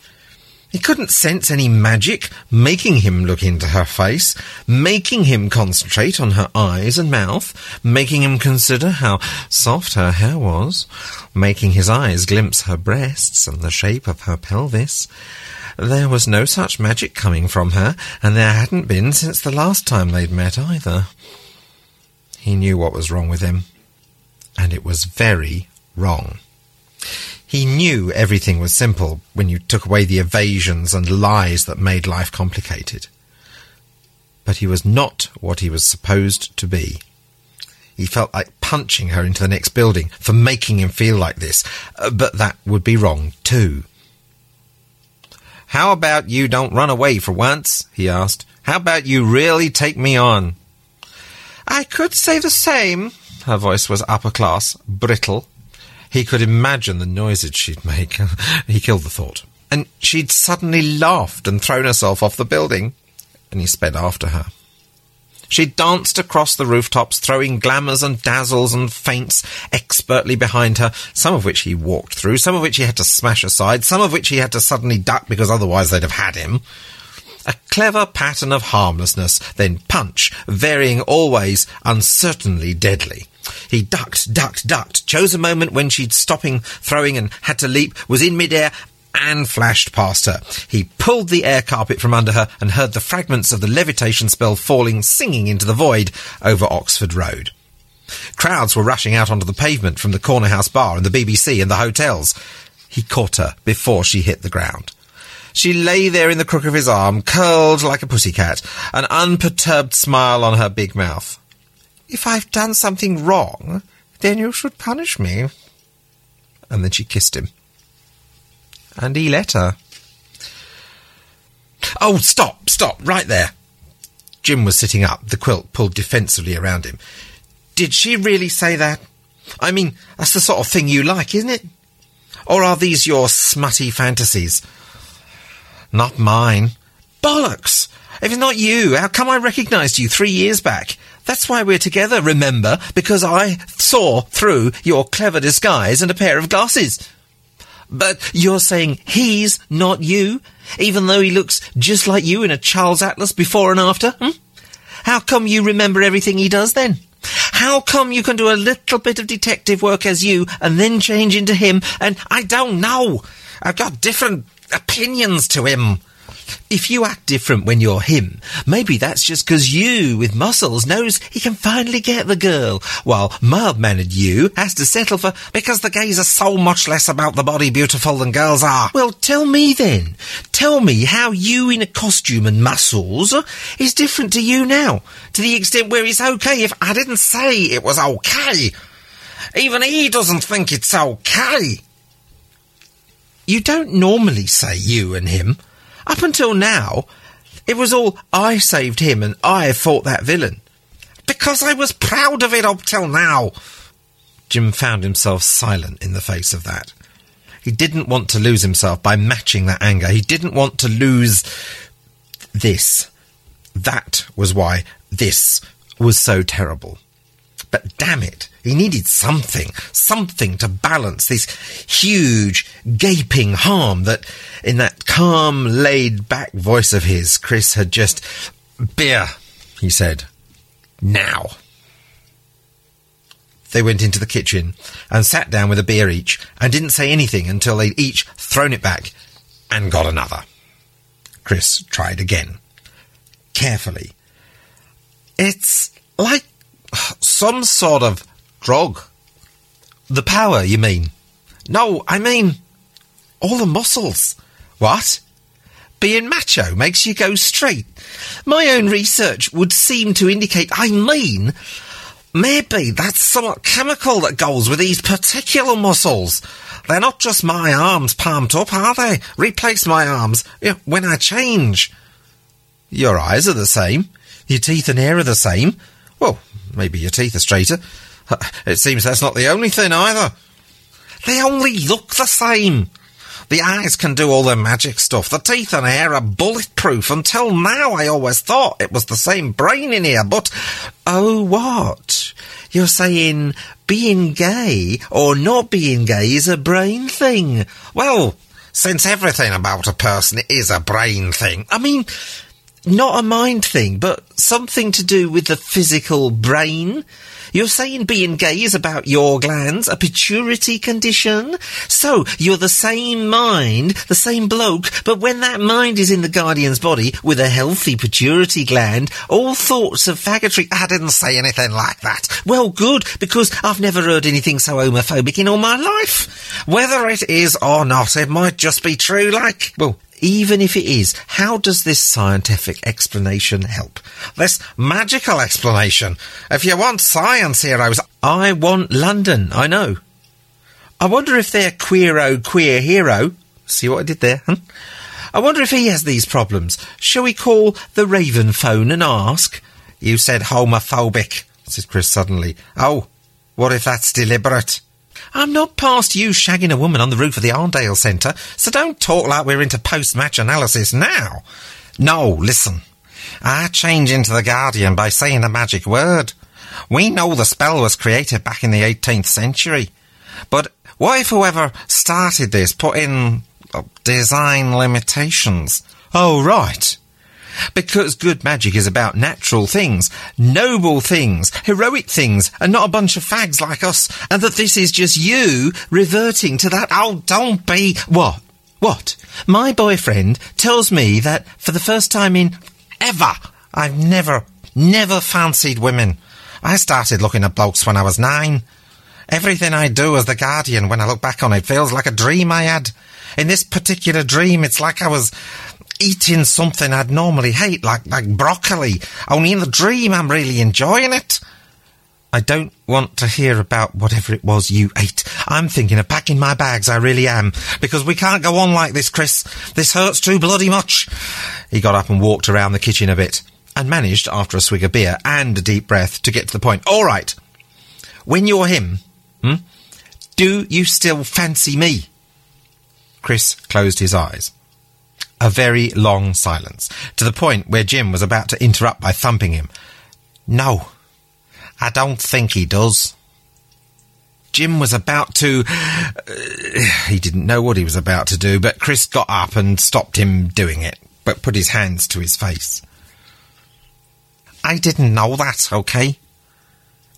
He couldn't sense any magic making him look into her face, making him concentrate on her eyes and mouth, making him consider how soft her hair was, making his eyes glimpse her breasts and the shape of her pelvis. There was no such magic coming from her, and there hadn't been since the last time they'd met either. He knew what was wrong with him, and it was very wrong. He knew everything was simple when you took away the evasions and lies that made life complicated. But he was not what he was supposed to be. He felt like punching her into the next building for making him feel like this, uh, but that would be wrong too. How about you don't run away for once? he asked. How about you really take me on? I could say the same. Her voice was upper class, brittle, he could imagine the noises she'd make. [LAUGHS] he killed the thought. And she'd suddenly laughed and thrown herself off the building, and he sped after her. She danced across the rooftops, throwing glamours and dazzles and feints expertly behind her, some of which he walked through, some of which he had to smash aside, some of which he had to suddenly duck because otherwise they'd have had him. A clever pattern of harmlessness, then punch, varying always uncertainly deadly. He ducked, ducked, ducked, chose a moment when she'd stopping throwing and had to leap, was in midair, and flashed past her. He pulled the air carpet from under her and heard the fragments of the levitation spell falling singing into the void over Oxford Road. Crowds were rushing out onto the pavement from the corner house bar and the BBC and the hotels. He caught her before she hit the ground. She lay there in the crook of his arm, curled like a pussy cat, an unperturbed smile on her big mouth. If I've done something wrong, then you should punish me. And then she kissed him. And he let her. Oh, stop, stop, right there. Jim was sitting up, the quilt pulled defensively around him. Did she really say that? I mean, that's the sort of thing you like, isn't it? Or are these your smutty fantasies? Not mine. Bollocks! If it's not you, how come I recognised you three years back? That's why we're together, remember? Because I saw through your clever disguise and a pair of glasses. But you're saying he's not you, even though he looks just like you in a Charles Atlas before and after? Hmm? How come you remember everything he does then? How come you can do a little bit of detective work as you and then change into him and I don't know. I've got different opinions to him. If you act different when you're him, maybe that's just 'cause you, with muscles, knows he can finally get the girl, while mild-mannered you has to settle for because the gays are so much less about the body beautiful than girls are. Well, tell me then. Tell me how you in a costume and muscles is different to you now, to the extent where it's okay if I didn't say it was okay. Even he doesn't think it's okay. You don't normally say you and him. Up until now, it was all I saved him and I fought that villain. Because I was proud of it up till now. Jim found himself silent in the face of that. He didn't want to lose himself by matching that anger. He didn't want to lose this. That was why this was so terrible. But damn it, he needed something, something to balance this huge, gaping harm that, in that calm, laid back voice of his, Chris had just. Beer, he said. Now. They went into the kitchen and sat down with a beer each and didn't say anything until they'd each thrown it back and got another. Chris tried again. Carefully. It's like some sort of drug. The power, you mean? No, I mean all the muscles. What? Being macho makes you go straight. My own research would seem to indicate I mean maybe that's some chemical that goes with these particular muscles. They're not just my arms palmed up, are they? Replace my arms you know, when I change. Your eyes are the same. Your teeth and hair are the same. Well, maybe your teeth are straighter. [LAUGHS] It seems that's not the only thing either. They only look the same. The eyes can do all the magic stuff. The teeth and hair are bulletproof. Until now, I always thought it was the same brain in here. But, oh, what? You're saying being gay or not being gay is a brain thing? Well, since everything about a person is a brain thing, I mean, not a mind thing, but something to do with the physical brain. You're saying being gay is about your glands, a pituitary condition? So, you're the same mind, the same bloke, but when that mind is in the guardian's body with a healthy pituitary gland, all thoughts of faggotry, ah, I didn't say anything like that. Well, good, because I've never heard anything so homophobic in all my life. Whether it is or not, it might just be true, like, well, even if it is, how does this scientific explanation help? This magical explanation. If you want science heroes, I want London, I know. I wonder if their queero queer hero, see what I did there, huh? I wonder if he has these problems. Shall we call the Raven phone and ask? You said homophobic, said Chris suddenly. Oh, what if that's deliberate? I'm not past you shagging a woman on the roof of the Arndale Centre, so don't talk like we're into post-match analysis now. No, listen. I change into the Guardian by saying the magic word. We know the spell was created back in the 18th century. But what if whoever started this put in uh, design limitations? Oh, right. Because good magic is about natural things, noble things, heroic things, and not a bunch of fags like us, and that this is just you reverting to that. Oh, don't be. What? What? My boyfriend tells me that for the first time in ever, I've never, never fancied women. I started looking at blokes when I was nine. Everything I do as the guardian, when I look back on it, feels like a dream I had. In this particular dream, it's like I was eating something I'd normally hate, like, like broccoli. Only in the dream I'm really enjoying it. I don't want to hear about whatever it was you ate. I'm thinking of packing my bags, I really am. Because we can't go on like this, Chris. This hurts too bloody much. He got up and walked around the kitchen a bit, and managed, after a swig of beer and a deep breath, to get to the point. All right. When you're him, hmm, do you still fancy me? Chris closed his eyes. A very long silence, to the point where Jim was about to interrupt by thumping him. No, I don't think he does. Jim was about to. Uh, he didn't know what he was about to do, but Chris got up and stopped him doing it, but put his hands to his face. I didn't know that, okay?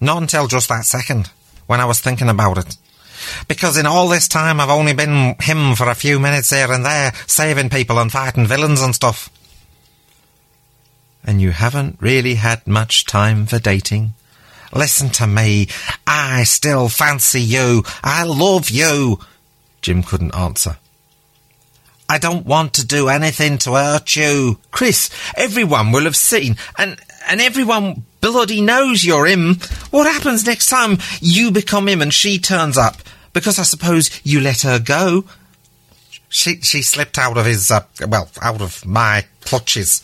Not until just that second, when I was thinking about it. Because in all this time I've only been him for a few minutes here and there, saving people and fighting villains and stuff. And you haven't really had much time for dating? Listen to me. I still fancy you. I love you. Jim couldn't answer. I don't want to do anything to hurt you. Chris, everyone will have seen, and, and everyone bloody knows you're him. What happens next time you become him and she turns up? Because I suppose you let her go. She, she slipped out of his, uh, well, out of my clutches.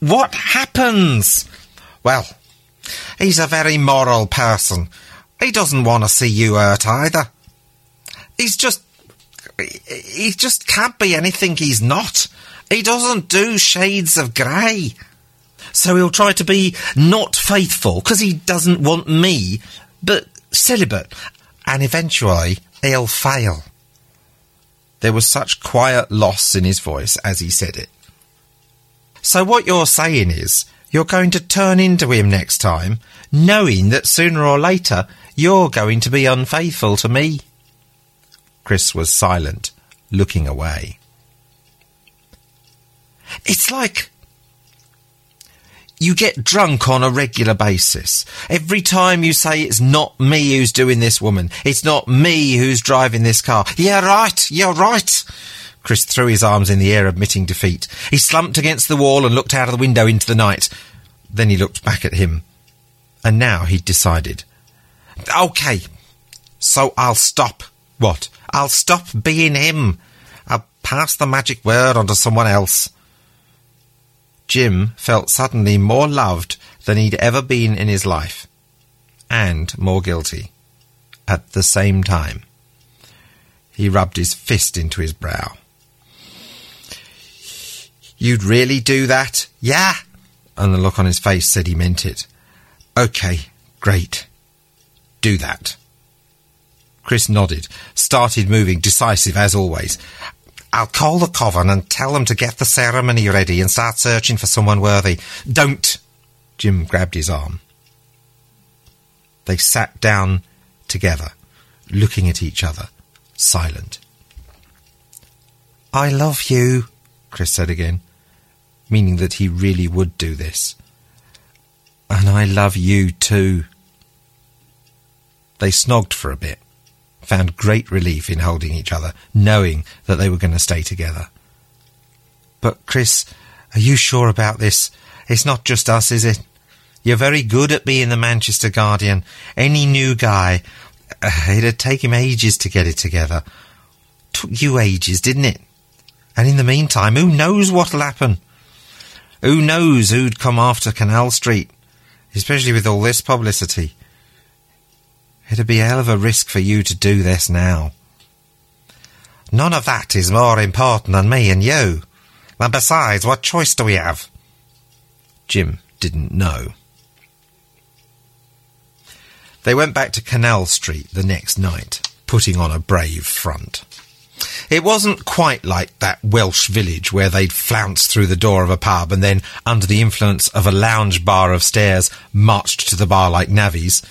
What happens? Well, He's a very moral person. He doesn't want to see you hurt either. He's just. He just can't be anything he's not. He doesn't do shades of grey. So he'll try to be not faithful because he doesn't want me, but celibate. And eventually he'll fail. There was such quiet loss in his voice as he said it. So what you're saying is, you're going to turn into him next time, knowing that sooner or later you're going to be unfaithful to me. Chris was silent, looking away. It's like you get drunk on a regular basis. Every time you say it's not me who's doing this woman, it's not me who's driving this car. Yeah, right, you're right. Chris threw his arms in the air, admitting defeat. He slumped against the wall and looked out of the window into the night. Then he looked back at him. And now he'd decided Okay, so I'll stop. What? I'll stop being him. I'll pass the magic word on to someone else. Jim felt suddenly more loved than he'd ever been in his life, and more guilty at the same time. He rubbed his fist into his brow. You'd really do that? Yeah. And the look on his face said he meant it. Okay, great. Do that. Chris nodded, started moving, decisive as always. I'll call the coven and tell them to get the ceremony ready and start searching for someone worthy. Don't! Jim grabbed his arm. They sat down together, looking at each other, silent. I love you, Chris said again, meaning that he really would do this. And I love you too. They snogged for a bit found great relief in holding each other, knowing that they were going to stay together. But, Chris, are you sure about this? It's not just us, is it? You're very good at being the Manchester Guardian. Any new guy, uh, [SIGHS] it'd take him ages to get it together. Took you ages, didn't it? And in the meantime, who knows what'll happen? Who knows who'd come after Canal Street, especially with all this publicity? It'd be a hell of a risk for you to do this now. None of that is more important than me and you. And besides, what choice do we have? Jim didn't know. They went back to Canal Street the next night, putting on a brave front. It wasn't quite like that Welsh village where they'd flounced through the door of a pub and then, under the influence of a lounge bar of stares, marched to the bar like navvies.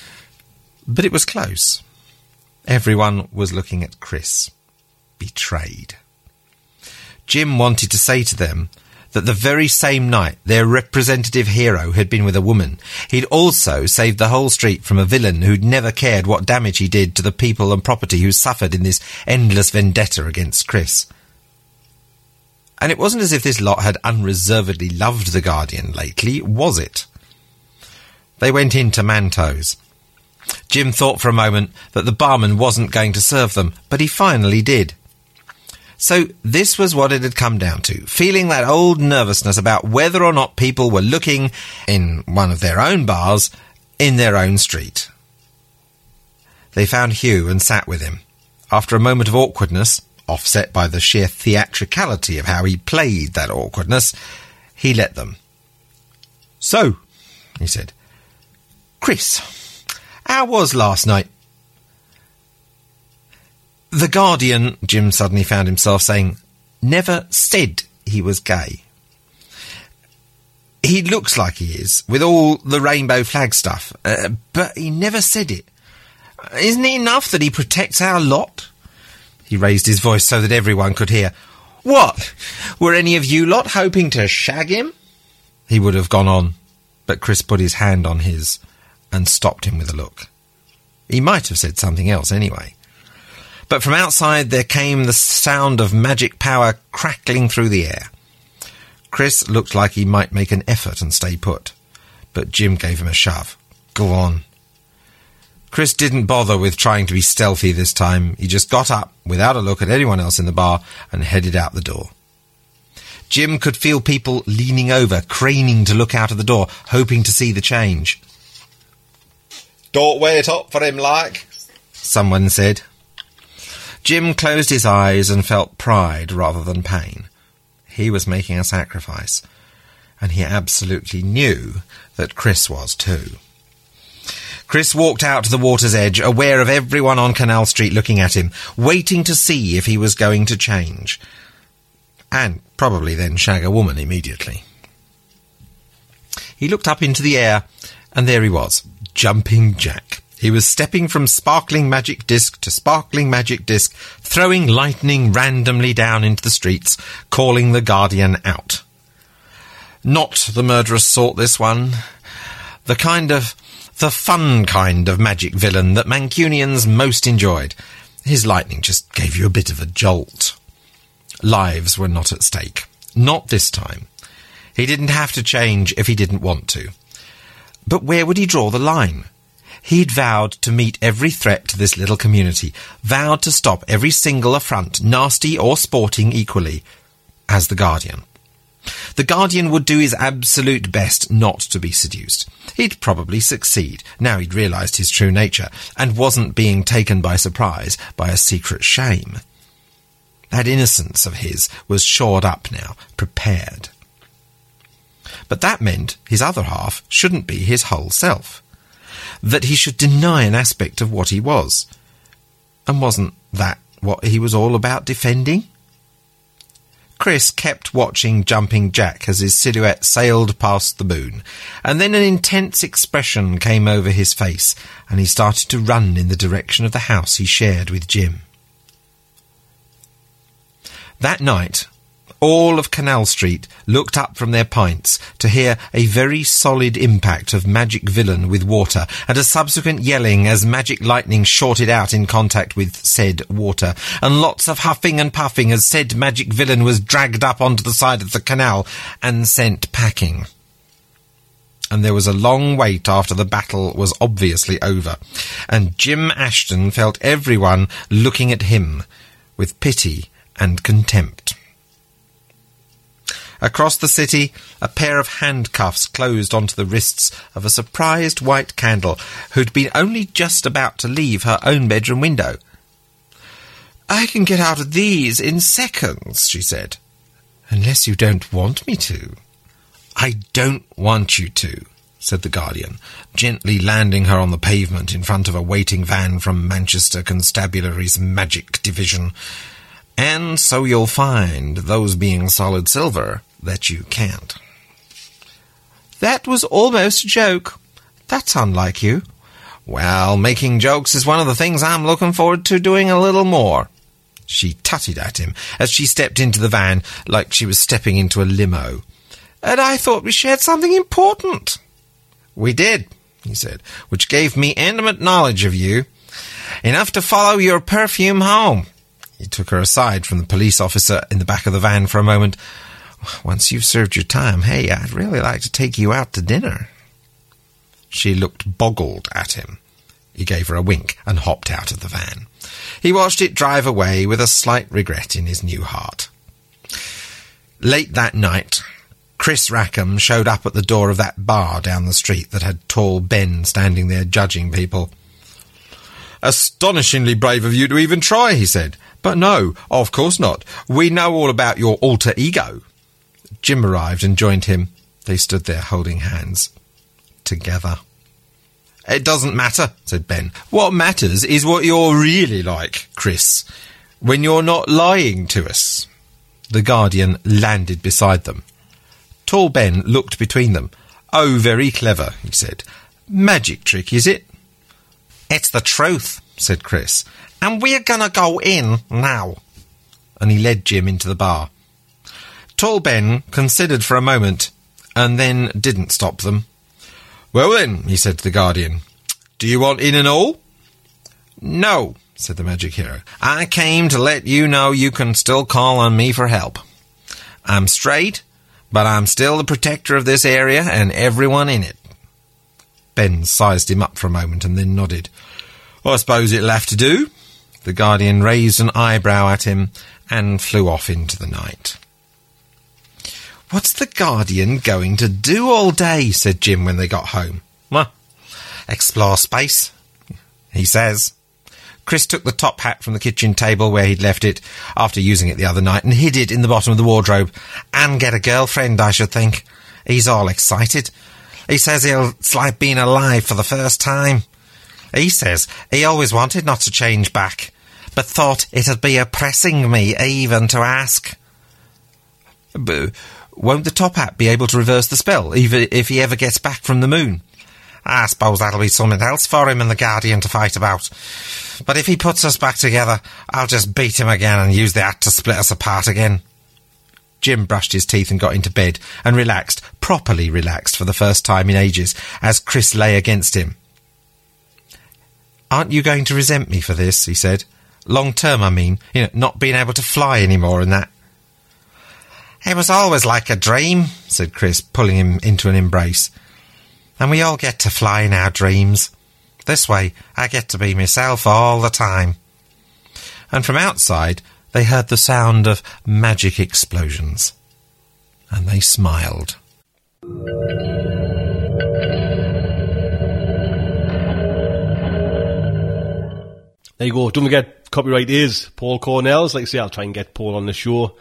But it was close. Everyone was looking at Chris. Betrayed. Jim wanted to say to them that the very same night their representative hero had been with a woman, he'd also saved the whole street from a villain who'd never cared what damage he did to the people and property who suffered in this endless vendetta against Chris. And it wasn't as if this lot had unreservedly loved the Guardian lately, was it? They went into Manto's. Jim thought for a moment that the barman wasn't going to serve them, but he finally did. So this was what it had come down to, feeling that old nervousness about whether or not people were looking in one of their own bars in their own street. They found Hugh and sat with him. After a moment of awkwardness, offset by the sheer theatricality of how he played that awkwardness, he let them. So, he said, Chris, how was last night? The Guardian, Jim suddenly found himself saying, never said he was gay. He looks like he is, with all the rainbow flag stuff, uh, but he never said it. Isn't it enough that he protects our lot? He raised his voice so that everyone could hear. What? Were any of you lot hoping to shag him? He would have gone on, but Chris put his hand on his and stopped him with a look. He might have said something else anyway. But from outside there came the sound of magic power crackling through the air. Chris looked like he might make an effort and stay put, but Jim gave him a shove. Go on. Chris didn't bother with trying to be stealthy this time. He just got up, without a look at anyone else in the bar, and headed out the door. Jim could feel people leaning over, craning to look out of the door, hoping to see the change. Don't wait up for him, like, someone said. Jim closed his eyes and felt pride rather than pain. He was making a sacrifice, and he absolutely knew that Chris was too. Chris walked out to the water's edge, aware of everyone on Canal Street looking at him, waiting to see if he was going to change. And probably then shag a woman immediately. He looked up into the air, and there he was, Jumping Jack. He was stepping from sparkling magic disc to sparkling magic disc, throwing lightning randomly down into the streets, calling the Guardian out. Not the murderous sort, this one. The kind of. the fun kind of magic villain that Mancunians most enjoyed. His lightning just gave you a bit of a jolt. Lives were not at stake. Not this time. He didn't have to change if he didn't want to. But where would he draw the line? He'd vowed to meet every threat to this little community, vowed to stop every single affront, nasty or sporting equally, as the Guardian. The Guardian would do his absolute best not to be seduced. He'd probably succeed, now he'd realised his true nature, and wasn't being taken by surprise by a secret shame. That innocence of his was shored up now, prepared. But that meant his other half shouldn't be his whole self. That he should deny an aspect of what he was. And wasn't that what he was all about defending? Chris kept watching Jumping Jack as his silhouette sailed past the moon, and then an intense expression came over his face, and he started to run in the direction of the house he shared with Jim. That night, all of Canal Street looked up from their pints to hear a very solid impact of Magic Villain with water, and a subsequent yelling as magic lightning shorted out in contact with said water, and lots of huffing and puffing as said Magic Villain was dragged up onto the side of the canal and sent packing. And there was a long wait after the battle was obviously over, and Jim Ashton felt everyone looking at him with pity and contempt. Across the city, a pair of handcuffs closed onto the wrists of a surprised white candle who'd been only just about to leave her own bedroom window. I can get out of these in seconds, she said. Unless you don't want me to. I don't want you to, said the Guardian, gently landing her on the pavement in front of a waiting van from Manchester Constabulary's Magic Division. And so you'll find, those being solid silver, that you can't. That was almost a joke. That's unlike you. Well, making jokes is one of the things I'm looking forward to doing a little more. She tutted at him as she stepped into the van like she was stepping into a limo. And I thought we shared something important. We did, he said, which gave me intimate knowledge of you. Enough to follow your perfume home. He took her aside from the police officer in the back of the van for a moment. Once you've served your time, hey, I'd really like to take you out to dinner. She looked boggled at him. He gave her a wink and hopped out of the van. He watched it drive away with a slight regret in his new heart. Late that night, Chris Rackham showed up at the door of that bar down the street that had tall Ben standing there judging people. Astonishingly brave of you to even try, he said. But no, of course not. We know all about your alter ego. Jim arrived and joined him. They stood there holding hands. Together. It doesn't matter, said Ben. What matters is what you're really like, Chris, when you're not lying to us. The Guardian landed beside them. Tall Ben looked between them. Oh, very clever, he said. Magic trick, is it? It's the truth, said Chris. And we're gonna go in now. And he led Jim into the bar. Tall Ben considered for a moment, and then didn't stop them. Well then, he said to the Guardian, do you want in and all? No, said the magic hero. I came to let you know you can still call on me for help. I'm straight, but I'm still the protector of this area and everyone in it. Ben sized him up for a moment and then nodded. I suppose it'll have to do. The Guardian raised an eyebrow at him and flew off into the night. What's the Guardian going to do all day? said Jim when they got home. Well, explore space, he says. Chris took the top hat from the kitchen table where he'd left it after using it the other night and hid it in the bottom of the wardrobe. And get a girlfriend, I should think. He's all excited. He says he'll it's like being alive for the first time. He says he always wanted not to change back, but thought it'd be oppressing me even to ask. But won't the top hat be able to reverse the spell, even if he ever gets back from the moon? Ah, I suppose that'll be something else for him and the Guardian to fight about. But if he puts us back together, I'll just beat him again and use the hat to split us apart again. Jim brushed his teeth and got into bed and relaxed, properly relaxed for the first time in ages, as Chris lay against him. Aren't you going to resent me for this? he said. Long term, I mean. You know, not being able to fly anymore and that. It was always like a dream, said Chris, pulling him into an embrace. And we all get to fly in our dreams. This way, I get to be myself all the time. And from outside, they heard the sound of magic explosions. And they smiled. There you go. Don't forget, copyright is Paul Cornell's. Like I say, I'll try and get Paul on the show.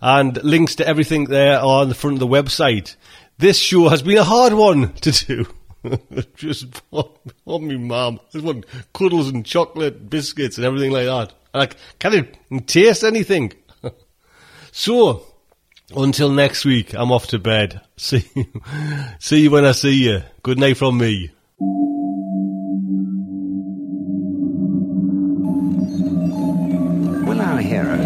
And links to everything there are on the front of the website. This show has been a hard one to do. [LAUGHS] Just on me, mum. Just want cuddles and chocolate, biscuits and everything like that. And I can't taste anything. [LAUGHS] so, until next week, I'm off to bed. [LAUGHS] See you, see you when I see you. Good night from me.